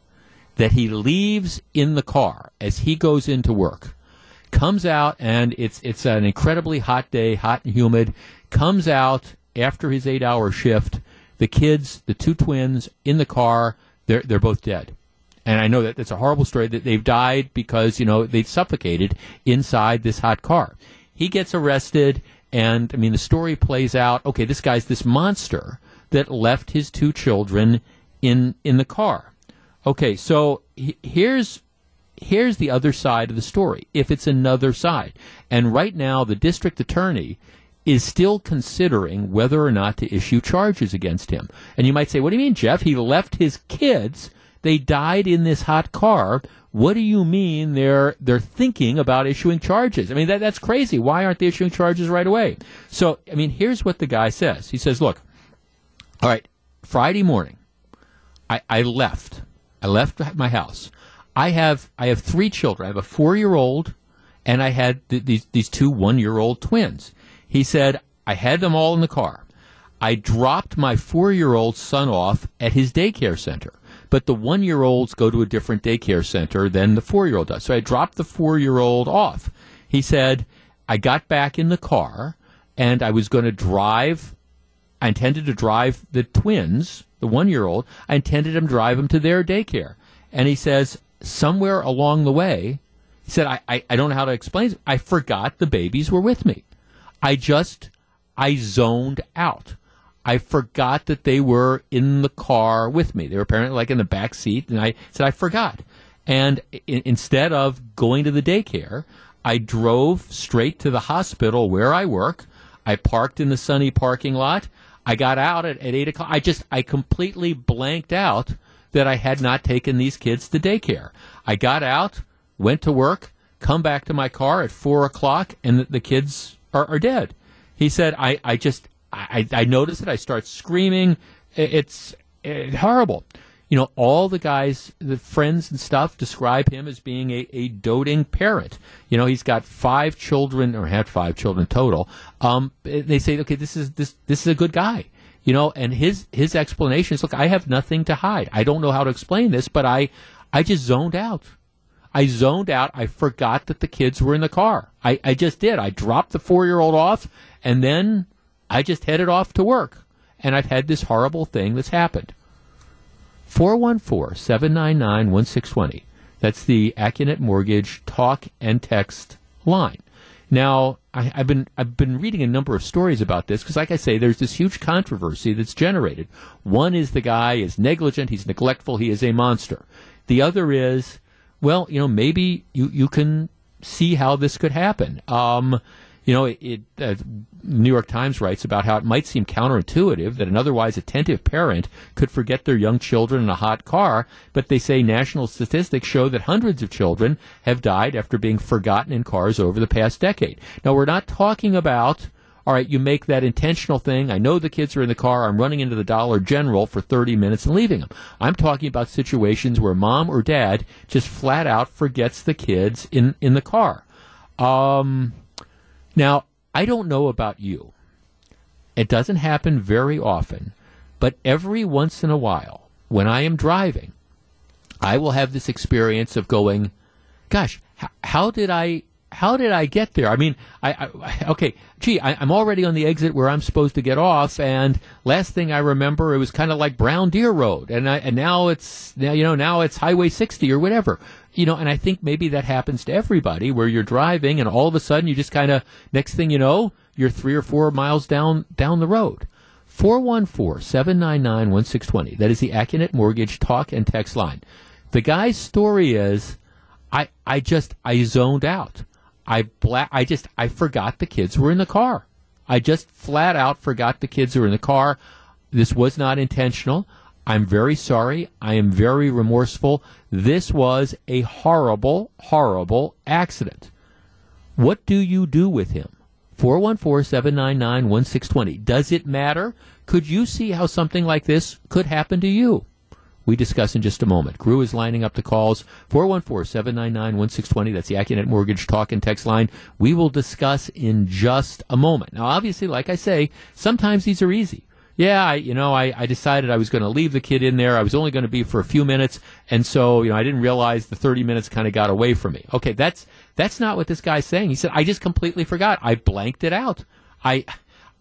that he leaves in the car as he goes into work. Comes out and it's, it's an incredibly hot day, hot and humid. Comes out after his eight hour shift. The kids, the two twins in the car, they're, they're both dead. And I know that it's a horrible story that they've died because, you know, they suffocated inside this hot car. He gets arrested, and I mean, the story plays out okay, this guy's this monster that left his two children in, in the car. Okay, so he, here's here's the other side of the story. If it's another side, and right now the district attorney is still considering whether or not to issue charges against him. And you might say, "What do you mean, Jeff? He left his kids they died in this hot car. What do you mean they're they're thinking about issuing charges? I mean that that's crazy. Why aren't they issuing charges right away? So I mean here's what the guy says. He says, "Look, all right, Friday morning, I, I left. I left my house. I have I have three children. I have a four year old, and I had th- these these two one year old twins. He said I had them all in the car. I dropped my four year old son off at his daycare center but the one year olds go to a different daycare center than the four year old does. So I dropped the four year old off. He said, I got back in the car and I was going to drive. I intended to drive the twins, the one year old, I intended to drive him to their daycare. And he says, somewhere along the way, he said, I, I, I don't know how to explain it. I forgot the babies were with me. I just, I zoned out. I forgot that they were in the car with me. They were apparently like in the back seat, and I said I forgot. And I- instead of going to the daycare, I drove straight to the hospital where I work. I parked in the sunny parking lot. I got out at, at eight o'clock. I just I completely blanked out that I had not taken these kids to daycare. I got out, went to work, come back to my car at four o'clock, and the, the kids are, are dead. He said, I, I just I, I notice it. I start screaming. It's, it's horrible. You know, all the guys, the friends and stuff, describe him as being a, a doting parent. You know, he's got five children, or had five children total. Um, they say, okay, this is this this is a good guy. You know, and his his explanation is, look, I have nothing to hide. I don't know how to explain this, but I I just zoned out. I zoned out. I forgot that the kids were in the car. I, I just did. I dropped the four year old off, and then I just headed off to work, and I've had this horrible thing that's happened. 414 799 1620. That's the Accunet Mortgage talk and text line. Now, I, have been I've been reading a number of stories about this because, like I say, there's this huge controversy that's generated. One is the guy is negligent, he's neglectful, he is a monster. The other is, well, you know, maybe you you can see how this could happen. Um, you know, it, it uh, New York Times writes about how it might seem counterintuitive that an otherwise attentive parent could forget their young children in a hot car, but they say national statistics show that hundreds of children have died after being forgotten in cars over the past decade. Now, we're not talking about all right, you make that intentional thing. I know the kids are in the car. I'm running into the Dollar General for 30 minutes and leaving them. I'm talking about situations where mom or dad just flat out forgets the kids in, in the car. Um, now, I don't know about you. It doesn't happen very often, but every once in a while, when I am driving, I will have this experience of going, gosh, how, how did I how did I get there? I mean, I, I okay, gee, I, am already on the exit where I'm supposed to get off, and last thing I remember, it was kind of like Brown Deer Road, and I, and now it's now you know now it's Highway 60 or whatever, you know, and I think maybe that happens to everybody where you're driving, and all of a sudden you just kind of next thing you know, you're three or four miles down down the road. 414-799-1620. That is the Accunet Mortgage talk and text line. The guy's story is I I just I zoned out. I black. I just I forgot the kids were in the car. I just flat out forgot the kids were in the car. This was not intentional. I'm very sorry. I am very remorseful. This was a horrible, horrible accident. What do you do with him? 414 799 1620. Does it matter? Could you see how something like this could happen to you? We discuss in just a moment. Gru is lining up the calls 414 799 1620. That's the Accunet Mortgage Talk and Text line. We will discuss in just a moment. Now, obviously, like I say, sometimes these are easy yeah, I, you know, I, I decided I was going to leave the kid in there. I was only going to be for a few minutes. And so, you know, I didn't realize the 30 minutes kind of got away from me. Okay. That's, that's not what this guy's saying. He said, I just completely forgot. I blanked it out. I,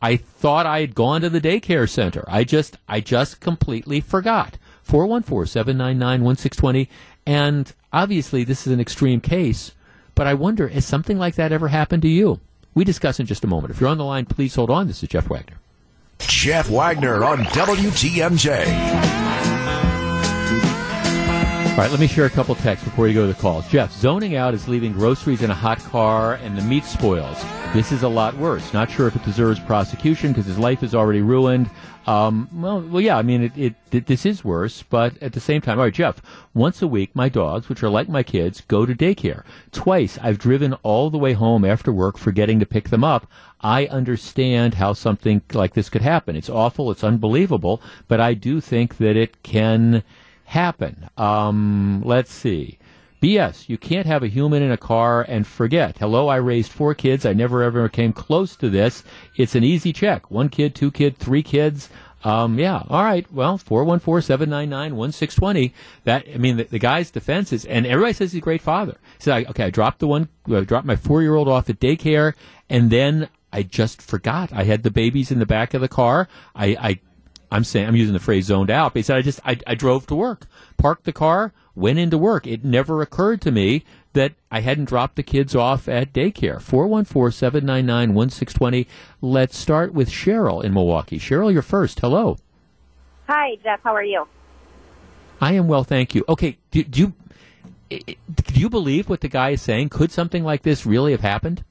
I thought I had gone to the daycare center. I just, I just completely forgot. 414-799-1620. And obviously this is an extreme case, but I wonder, has something like that ever happened to you? We discuss in just a moment. If you're on the line, please hold on. This is Jeff Wagner. Jeff Wagner on WTMJ. All right, let me share a couple texts before we go to the calls. Jeff, zoning out is leaving groceries in a hot car and the meat spoils. This is a lot worse. Not sure if it deserves prosecution because his life is already ruined. Um, well, well, yeah. I mean, it, it, it, this is worse, but at the same time, all right, Jeff. Once a week, my dogs, which are like my kids, go to daycare. Twice, I've driven all the way home after work, forgetting to pick them up. I understand how something like this could happen. It's awful. It's unbelievable, but I do think that it can happen. Um, let's see. BS. You can't have a human in a car and forget. Hello, I raised four kids. I never ever came close to this. It's an easy check. One kid, two kid, three kids. Um, yeah. All right. Well, 414-799-1620. That, I mean, the, the, guy's defense is, and everybody says he's a great father. He said, okay, I dropped the one, I dropped my four year old off at daycare and then I just forgot. I had the babies in the back of the car. I, I I'm saying I'm using the phrase zoned out. But he said I just I, I drove to work, parked the car, went into work. It never occurred to me that I hadn't dropped the kids off at daycare. 414-799-1620. Let's start with Cheryl in Milwaukee. Cheryl, you're first. Hello. Hi, Jeff. How are you? I am well, thank you. Okay, do, do you do you believe what the guy is saying? Could something like this really have happened?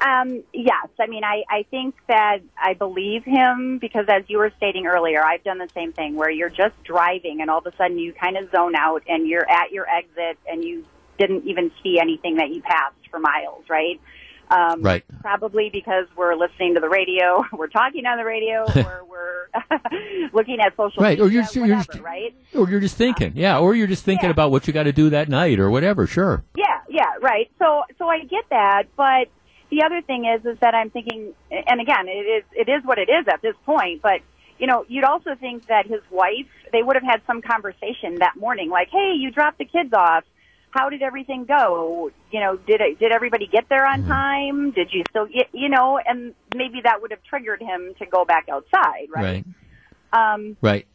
Um, yes. I mean, I, I think that I believe him because as you were stating earlier, I've done the same thing where you're just driving and all of a sudden you kind of zone out and you're at your exit and you didn't even see anything that you passed for miles, right? Um, right. Probably because we're listening to the radio, we're talking on the radio, or we're looking at social right. media, or you're, just, whatever, you're just, right? Or you're just thinking, yeah. Or you're just thinking yeah. about what you got to do that night, or whatever. Sure. Yeah, yeah, right. So, so I get that, but the other thing is, is that I'm thinking, and again, it is, it is what it is at this point, but you know, you'd also think that his wife, they would have had some conversation that morning, like, hey, you dropped the kids off. How did everything go? You know, did it, did everybody get there on time? Did you still get, you know, and maybe that would have triggered him to go back outside, right? Right. Um, right.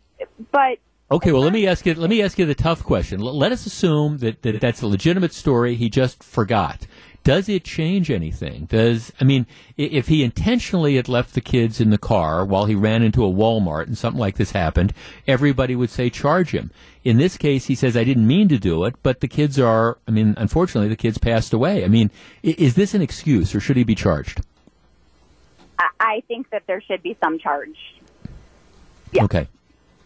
But Okay, well, let me ask you. Let me ask you the tough question. Let us assume that, that that's a legitimate story. He just forgot. Does it change anything? Does I mean, if he intentionally had left the kids in the car while he ran into a Walmart and something like this happened, everybody would say charge him. In this case, he says I didn't mean to do it, but the kids are. I mean, unfortunately, the kids passed away. I mean, is this an excuse or should he be charged? I think that there should be some charge. Yeah. Okay.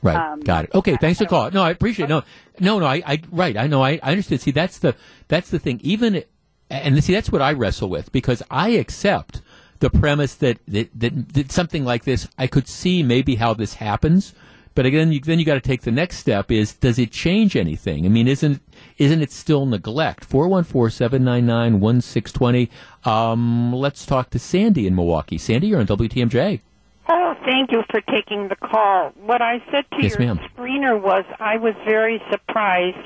Right. Um, Got it. Okay. Thanks for calling. No, I appreciate it. No, no, no. I, I, right. I know. I, I understand. See, that's the, that's the thing. Even and see that's what I wrestle with because I accept the premise that that, that, that something like this I could see maybe how this happens, but again you, then you got to take the next step is does it change anything? I mean isn't isn't it still neglect? 414-799-1620. Um, let's talk to Sandy in Milwaukee. Sandy, you're on WTMJ. Oh, thank you for taking the call. What I said to yes, your ma'am. screener was I was very surprised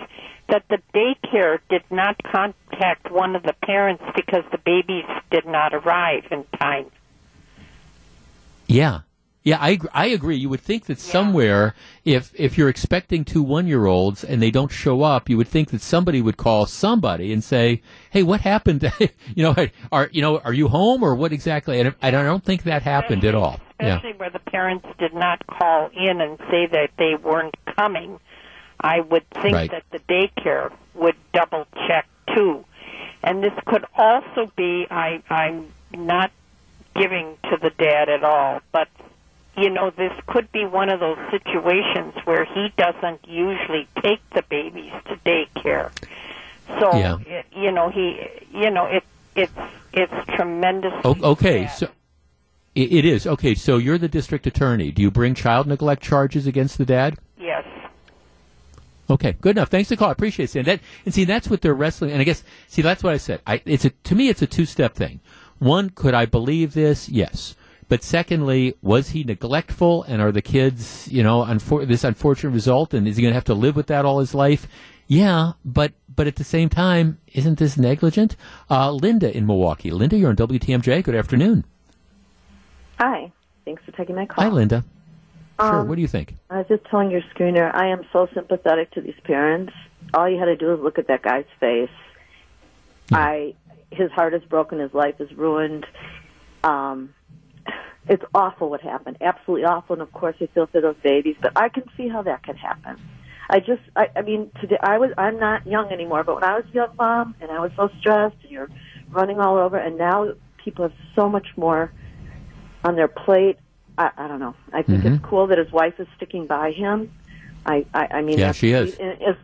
that the daycare did not contact one of the parents because the babies did not arrive in time. Yeah. Yeah, I I agree. You would think that yeah. somewhere, if if you're expecting two one year olds and they don't show up, you would think that somebody would call somebody and say, "Hey, what happened? you know, are you know, are you home or what exactly?" And I don't think that happened especially, at all. Especially yeah. where the parents did not call in and say that they weren't coming. I would think right. that the daycare would double check too. And this could also be, I, I'm not giving to the dad at all. But you know, this could be one of those situations where he doesn't usually take the babies to daycare. So Yeah. it, you know, he you know, it it's it's tremendous. O- okay, so it, it is okay. So you're the district attorney. Do you bring child neglect charges against the dad? Okay, good enough. Thanks for the call. I appreciate it. And that, and see, that's what they're wrestling. And I guess, see, that's what I said. I, it's a, to me, it's a two-step thing. One, could I believe this? Yes. But secondly, was he neglectful? And are the kids, you know, unfor- this unfortunate result? And is he going to have to live with that all his life? Yeah, but but at the same time, isn't this negligent? Uh, Linda in Milwaukee. Linda, you're on WTMJ. Good afternoon. Hi. Thanks for taking my call. Hi, Linda. Sure. Um, What do you think? I was just telling your screener, I am so sympathetic to these parents. All you had to do is look at that guy's face. I, his heart is broken, his life is ruined. Um, it's awful what happened, absolutely awful. And of course, I feel for those babies, but I can see how that could happen. I just, I, I mean, today I was, I'm not young anymore, but when I was a young mom and I was so stressed, and you're running all over, and now people have so much more on their plate. I, I don't know. I think Mhm. it's cool that his wife is sticking by him. I, I, I mean, Yeah, she is. As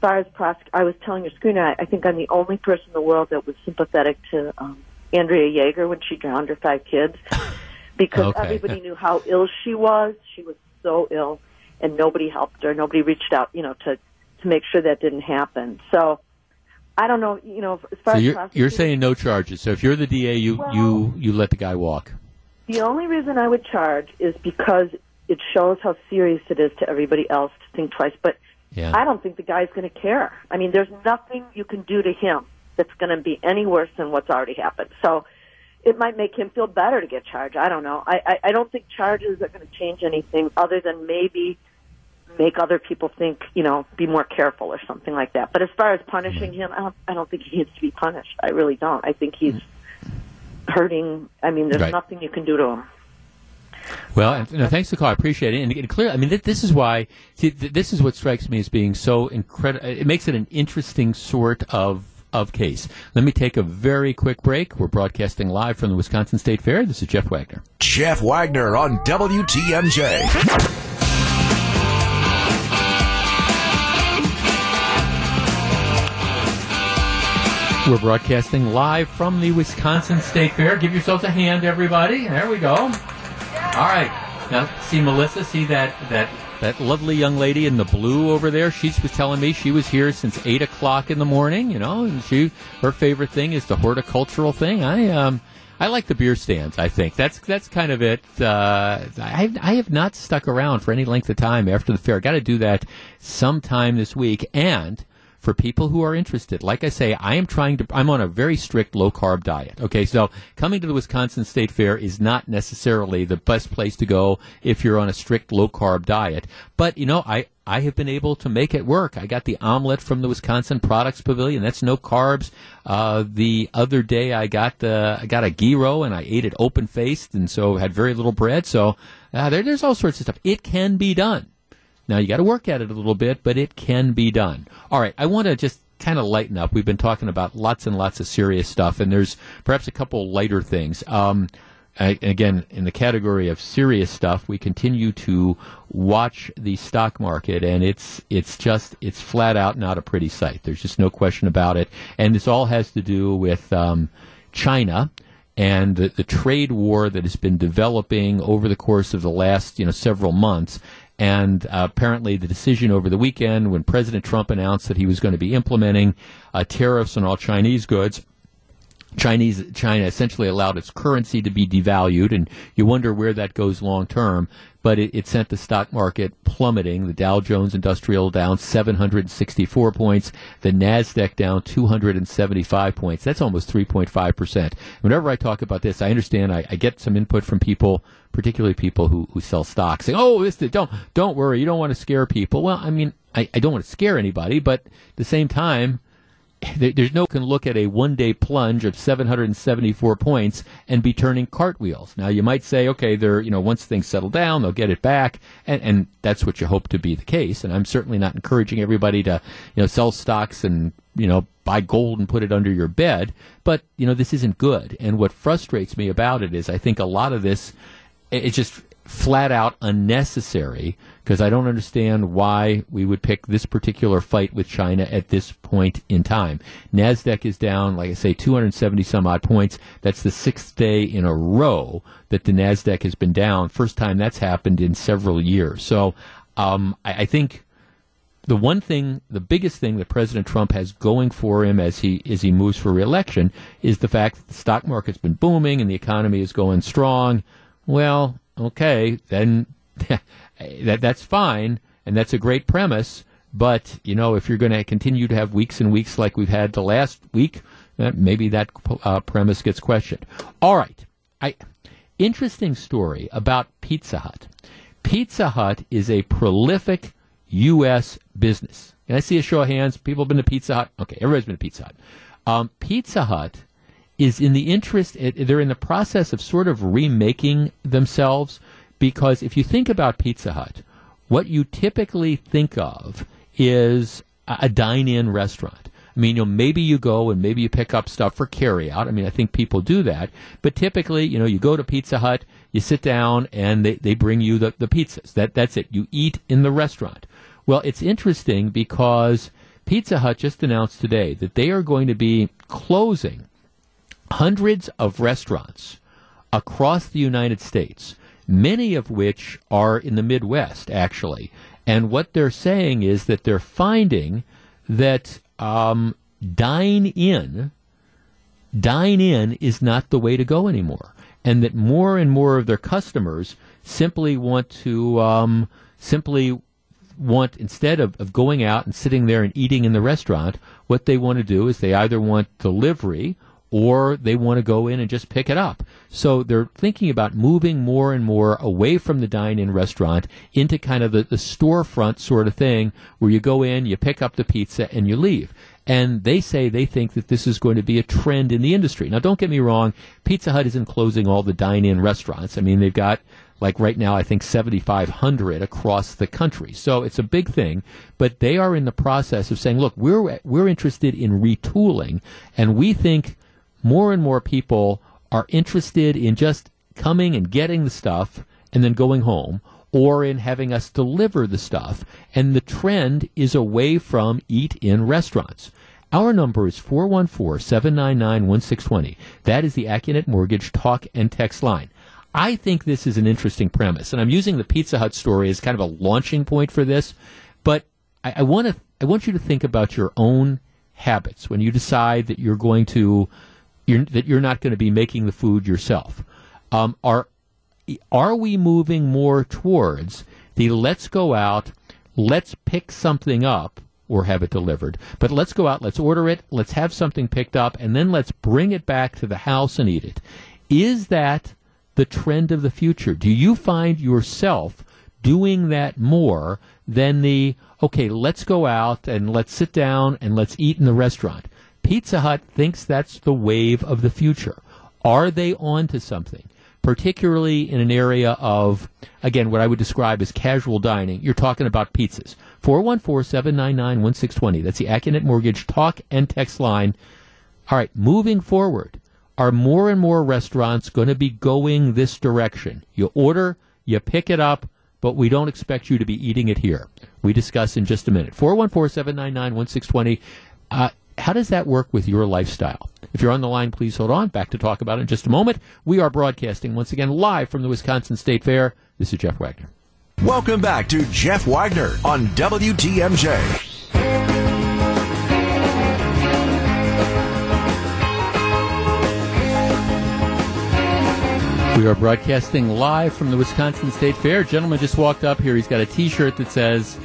far as prosec- I was telling your screener, I, I think I'm the only person in the world that was sympathetic to um, Andrea Yeager when she drowned her five kids, because Okay. everybody knew how ill she was. She was so ill, and nobody helped her. Nobody reached out, you know, to to make sure that didn't happen. So. I don't know, you know, as far So as you're, you're saying no charges. So if you're the DA, you, Well- you, you let the guy walk. The only reason I would charge is because it shows how serious it is to everybody else to think twice. But Yeah. I don't think the guy's going to care. I mean, there's nothing you can do to him that's going to be any worse than what's already happened. So it might make him feel better to get charged. I don't know. I, I, I don't think charges are going to change anything other than maybe make other people think, you know, be more careful or something like that. But as far as punishing mm-hmm. him, I don't, I don't think he needs to be punished. I really don't. I think he's mm. Hurting. I mean, there's Right. nothing you can do to them. Well, and, no, thanks for the call. I appreciate it. And, and clearly, I mean, th- this is why, see, th- this is what strikes me as being so incredible. It makes it an interesting sort of of case. Let me take a very quick break. We're broadcasting live from the Wisconsin State Fair. This is Jeff Wagner. Jeff Wagner on WTMJ. We're broadcasting live from the Wisconsin State Fair. Give yourselves a hand, everybody. There we go. All right. Now, see Melissa. See that that that lovely young lady in the blue over there. She was telling me she was here since eight o'clock in the morning. You know, and she her favorite thing is the horticultural thing. I um. I like the beer stands. I think that's that's kind of it. Uh, I I have not stuck around for any length of time after the fair. Got to do that sometime this week. And for people who are interested. Like I say, I am trying to, I'm on a very strict low carb diet. Okay, so coming to the Wisconsin State Fair is not necessarily the best place to go if you're on a strict low carb diet. But, you know, I, I have been able to make it work. I got the omelet from the Wisconsin Products Pavilion. That's no carbs. Uh, the other day I got the, I got a gyro and I ate it open faced and so had very little bread. So, uh, there, there's all sorts of stuff. It can be done. Now you got to work at it a little bit, but it can be done. All right, I want to just kind of lighten up. We've been talking about lots and lots of serious stuff, and there's perhaps a couple lighter things. Um, I, again, in the category of serious stuff, we continue to watch the stock market, and it's it's just it's flat out not a pretty sight. There's just no question about it, and this all has to do with um, China and the, the trade war that has been developing over the course of the last you know several months. And uh, apparently, the decision over the weekend when President Trump announced that he was going to be implementing uh, tariffs on all Chinese goods, Chinese China essentially allowed its currency to be devalued, and you wonder where that goes long term. But it, it sent the stock market plummeting. The Dow Jones Industrial down 764 points, the Nasdaq down 275 points. That's almost 3.5 percent. Whenever I talk about this, I understand. I, I get some input from people, particularly people who, who sell stocks, saying, "Oh, this don't don't worry, you don't want to scare people." Well, I mean, I, I don't want to scare anybody, but at the same time there- there's no can look at a one day plunge of 774 points and be turning cartwheels. Now you might say, okay, they're you know once things settle down, they'll get it back, and, and that's what you hope to be the case. And I'm certainly not encouraging everybody to you know sell stocks and you know, buy gold and put it under your bed. But, you know, this isn't good. And what frustrates me about it is I think a lot of this, it's just flat out unnecessary because I don't understand why we would pick this particular fight with China at this point in time. NASDAQ is down, like I say, 270 some odd points. That's the sixth day in a row that the NASDAQ has been down. First time that's happened in several years. So um, I, I think the one thing, the biggest thing that President Trump has going for him as he as he moves for reelection is the fact that the stock market's been booming and the economy is going strong. Well, okay, then that that's fine and that's a great premise. But you know, if you're going to continue to have weeks and weeks like we've had the last week, maybe that uh, premise gets questioned. All right, I interesting story about Pizza Hut. Pizza Hut is a prolific U.S. business. Can I see a show of hands? People have been to Pizza Hut? Okay, everybody's been to Pizza Hut. Um, Pizza Hut is in the interest, they're in the process of sort of remaking themselves because if you think about Pizza Hut, what you typically think of is a dine in restaurant. I mean, you know, maybe you go and maybe you pick up stuff for carry out. I mean, I think people do that. But typically, you know, you go to Pizza Hut, you sit down, and they, they bring you the, the pizzas. That, that's it. You eat in the restaurant. Well, it's interesting because Pizza Hut just announced today that they are going to be closing hundreds of restaurants across the United States, many of which are in the Midwest, actually. And what they're saying is that they're finding that um, dine in, dine in is not the way to go anymore, and that more and more of their customers simply want to um, simply want instead of, of going out and sitting there and eating in the restaurant, what they want to do is they either want delivery or they want to go in and just pick it up. So they're thinking about moving more and more away from the dine-in restaurant into kind of the, the storefront sort of thing where you go in, you pick up the pizza, and you leave. And they say they think that this is going to be a trend in the industry. Now, don't get me wrong, Pizza Hut isn't closing all the dine-in restaurants. I mean, they've got like right now, I think 7,500 across the country. So it's a big thing, but they are in the process of saying, look, we're, we're interested in retooling, and we think more and more people are interested in just coming and getting the stuff and then going home or in having us deliver the stuff. And the trend is away from eat in restaurants. Our number is 414 799 1620. That is the Accunet Mortgage talk and text line. I think this is an interesting premise, and I'm using the Pizza Hut story as kind of a launching point for this. But I, I want to I want you to think about your own habits when you decide that you're going to you're, that you're not going to be making the food yourself. Um, are are we moving more towards the let's go out, let's pick something up or have it delivered, but let's go out, let's order it, let's have something picked up, and then let's bring it back to the house and eat it. Is that the trend of the future? Do you find yourself doing that more than the, okay, let's go out and let's sit down and let's eat in the restaurant? Pizza Hut thinks that's the wave of the future. Are they on to something? Particularly in an area of, again, what I would describe as casual dining. You're talking about pizzas. 414-799-1620. That's the Accunet Mortgage talk and text line. All right, moving forward, are more and more restaurants going to be going this direction? You order, you pick it up, but we don't expect you to be eating it here. We discuss in just a minute. 414-799-1620. Uh, how does that work with your lifestyle? If you're on the line, please hold on. Back to talk about it in just a moment. We are broadcasting once again live from the Wisconsin State Fair. This is Jeff Wagner. Welcome back to Jeff Wagner on WTMJ. We are broadcasting live from the Wisconsin State Fair. A gentleman just walked up here. He's got a T-shirt that says,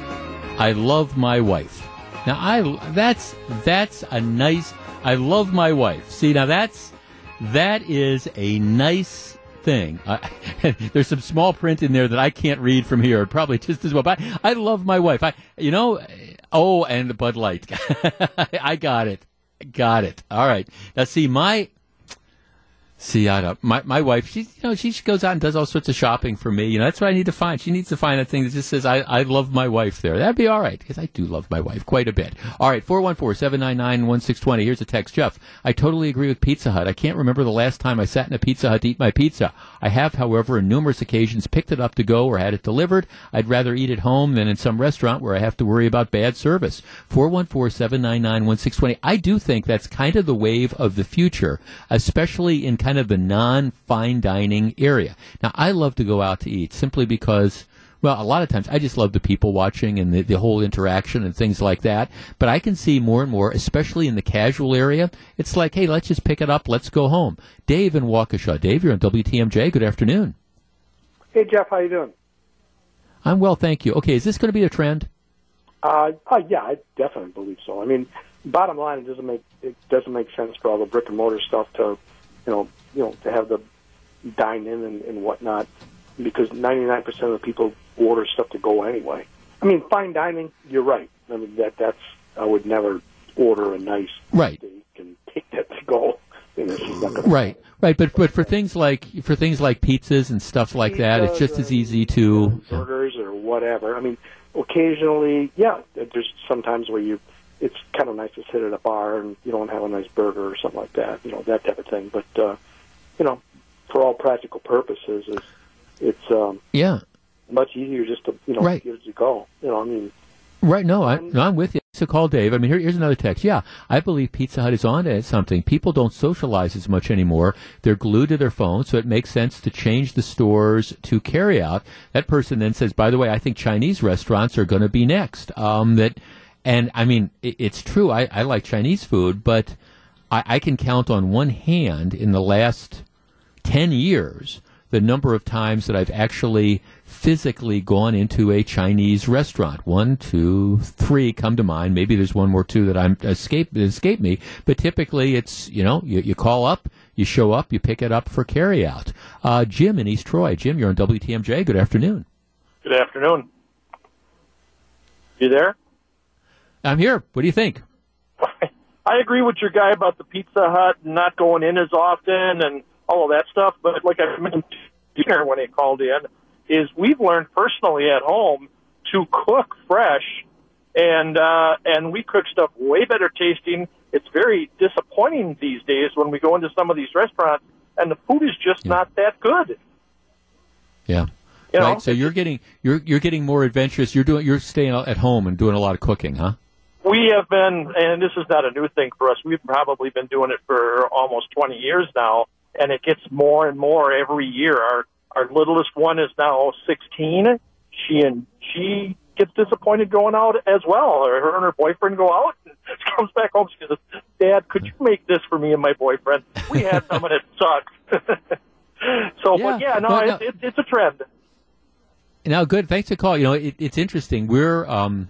"I love my wife." Now I that's that's a nice. I love my wife. See now that's that is a nice thing. There's some small print in there that I can't read from here. Probably just as well. But I, I love my wife. I you know. Oh, and Bud Light. I got it. Got it. All right. Now see my See, I don't. My my wife, she you know she goes out and does all sorts of shopping for me. You know that's what I need to find. She needs to find a thing that just says I, I love my wife. There, that'd be all right because I do love my wife quite a bit. All right, four one four seven nine nine one six twenty. Here's a text, Jeff. I totally agree with Pizza Hut. I can't remember the last time I sat in a Pizza Hut to eat my pizza. I have, however, on numerous occasions picked it up to go or had it delivered. I'd rather eat at home than in some restaurant where I have to worry about bad service. Four one four seven nine nine one six twenty. I do think that's kind of the wave of the future, especially in kind of the non fine dining area. Now, I love to go out to eat simply because, well, a lot of times I just love the people watching and the, the whole interaction and things like that. But I can see more and more, especially in the casual area, it's like, hey, let's just pick it up, let's go home. Dave in Waukesha. Dave, you're on WTMJ. Good afternoon. Hey, Jeff, how you doing? I'm well, thank you. Okay, is this going to be a trend? Uh, uh, yeah, I definitely believe so. I mean, bottom line, it doesn't make it doesn't make sense for all the brick and mortar stuff to, you know, you know, to have the dine in and, and whatnot, because 99% of the people order stuff to go anyway. I mean, fine dining, you're right. I mean, that that's I would never order a nice right steak and take that to go. You know, she's not gonna Right, right, but but for things like for things like pizzas and stuff like that, it's just as easy to. burgers or whatever. I mean, occasionally, yeah, there's sometimes where you, it's kind of nice to sit at a bar and you don't have a nice burger or something like that, you know, that type of thing. But, uh, you know, for all practical purposes, it's, it's um, Yeah. much easier just to, you know, Right. give it a go. You know, I mean, Right. No, I, no, I'm with you. So call Dave. I mean, here, here's another text. Yeah, I believe Pizza Hut is on to something. People don't socialize as much anymore. They're glued to their phone, so it makes sense to change the stores to carry out. That person then says, by the way, I think Chinese restaurants are going to be next. Um, that, and I mean, it, it's true. I, I like Chinese food, but I, I can count on one hand in the last 10 years the number of times that I've actually physically gone into a Chinese restaurant. One, two, three come to mind. Maybe there's one more two that I'm escape escape me. But typically, it's you know you, you call up, you show up, you pick it up for carry out. Uh, Jim in East Troy. Jim, you're on WTMJ. Good afternoon. Good afternoon. You there? I'm here. What do you think? I agree with your guy about the Pizza Hut and not going in as often and all of that stuff. But like I mentioned to dinner when he called in, is we've learned personally at home to cook fresh, and uh, and we cook stuff way better tasting. It's very disappointing these days when we go into some of these restaurants and the food is just not that good. Yeah. You know, right. So you're getting you're you're getting more adventurous. You're doing you're staying at home and doing a lot of cooking, huh? We have been, and this is not a new thing for us. We've probably been doing it for almost 20 years now, and it gets more and more every year. Our our littlest one is now 16. She and she gets disappointed going out as well. Her and her boyfriend go out, and she comes back home. She says, "Dad, could you make this for me and my boyfriend? We had some, and it sucks." so, but yeah, no, Well, no- it, it, it's a trend. Now, good. Thanks for the call. You know, it, it's interesting. We're um,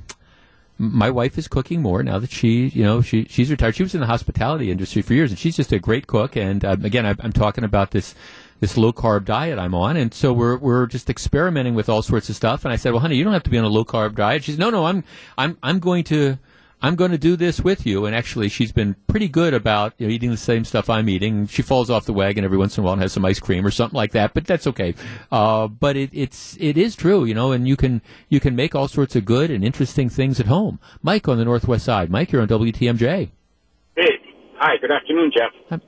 my wife is cooking more now that she, you know, she she's retired. She was in the hospitality industry for years, and she's just a great cook. And um, again, I, I'm talking about this this low carb diet I'm on, and so we're we're just experimenting with all sorts of stuff. And I said, well, honey, you don't have to be on a low carb diet. She's no, no, I'm I'm I'm going to. I'm going to do this with you, and actually, she's been pretty good about you know, eating the same stuff I'm eating. She falls off the wagon every once in a while and has some ice cream or something like that, but that's okay. Uh, but it, it's it is true, you know, and you can you can make all sorts of good and interesting things at home. Mike on the northwest side. Mike, you're on WTMJ. Hey, hi, good afternoon, Jeff.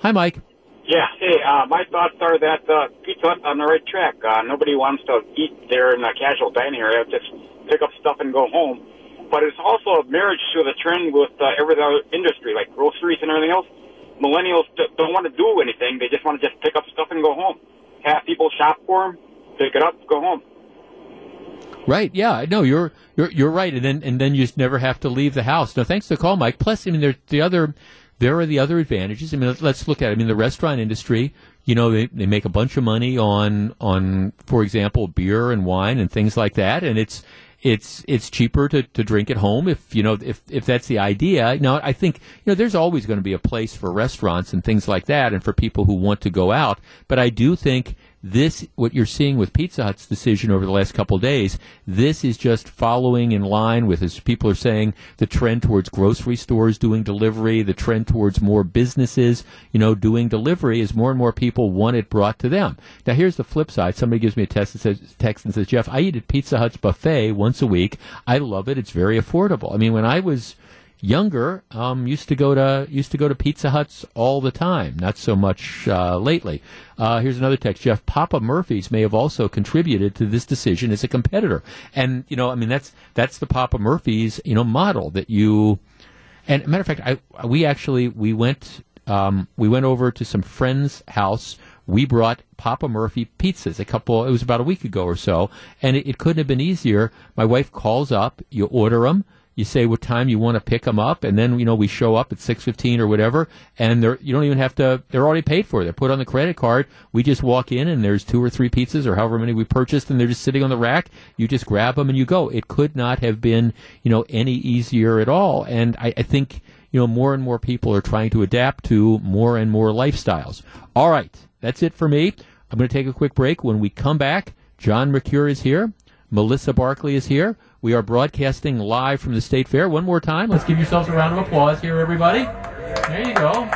Hi, Mike. Yeah, hey, uh, my thoughts are that uh, Pizza on the right track. Uh, nobody wants to eat there in a casual dining area, just pick up stuff and go home. But it's also a marriage to the trend with uh, every other industry, like groceries and everything else. Millennials don't want to do anything; they just want to just pick up stuff and go home. Have people shop for them, pick it up, go home. Right. Yeah. No, you're you're you're right. And then and then you just never have to leave the house. No, thanks to call, Mike. Plus, I mean, there's the other there are the other advantages. I mean, let's- let's look at. It. I mean, the restaurant industry. You know, they they make a bunch of money on on, for example, beer and wine and things like that, and it's. It's it's cheaper to, to drink at home if you know if if that's the idea. Now I think you know there's always going to be a place for restaurants and things like that, and for people who want to go out. But I do think this, what you're seeing with Pizza Hut's decision over the last couple days, this is just following in line with, as people are saying, the trend towards grocery stores doing delivery, the trend towards more businesses, you know, doing delivery as more and more people want it brought to them. Now, here's the flip side. Somebody gives me a text and says, text and says, Jeff, I eat at Pizza Hut's buffet once a week. I love it. It's very affordable. I mean, when I was younger, um, used to go to used to go to Pizza Huts all the time. Not so much uh, lately. Uh, here's another text, Jeff. Papa Murphy's may have also contributed to this decision as a competitor, and you know, I mean, that's that's the Papa Murphy's you know model that you. And matter of fact, I we actually we went um, we went over to some friend's house. We brought Papa Murphy pizzas a couple. It was about a week ago or so, and it, it couldn't have been easier. My wife calls up. You order them you say what time you want to pick them up, and then you know we show up at six fifteen or whatever, and they're you don't even have to. They're already paid for. They're put on the credit card. We just walk in, and there's two or three pizzas or however many we purchased, and they're just sitting on the rack. You just grab them and you go. It could not have been you know any easier at all. And I, I think you know more and more people are trying to adapt to more and more lifestyles. All right, that's it for me. I'm going to take a quick break. When we come back, John Mercure is here. Melissa Barkley is here. We are broadcasting live from the State Fair. One more time. Let's give yourselves a round of applause here, everybody. There you go.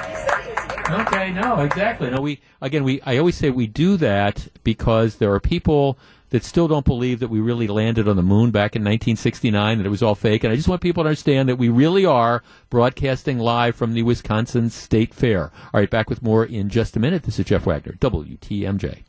Okay, no, exactly. No, we again, we I always say we do that because there are people that still don't believe that we really landed on the moon back in 1969, that it was all fake. And I just want people to understand that we really are broadcasting live from the Wisconsin State Fair. All right, back with more in just a minute. This is Jeff Wagner, WTMJ.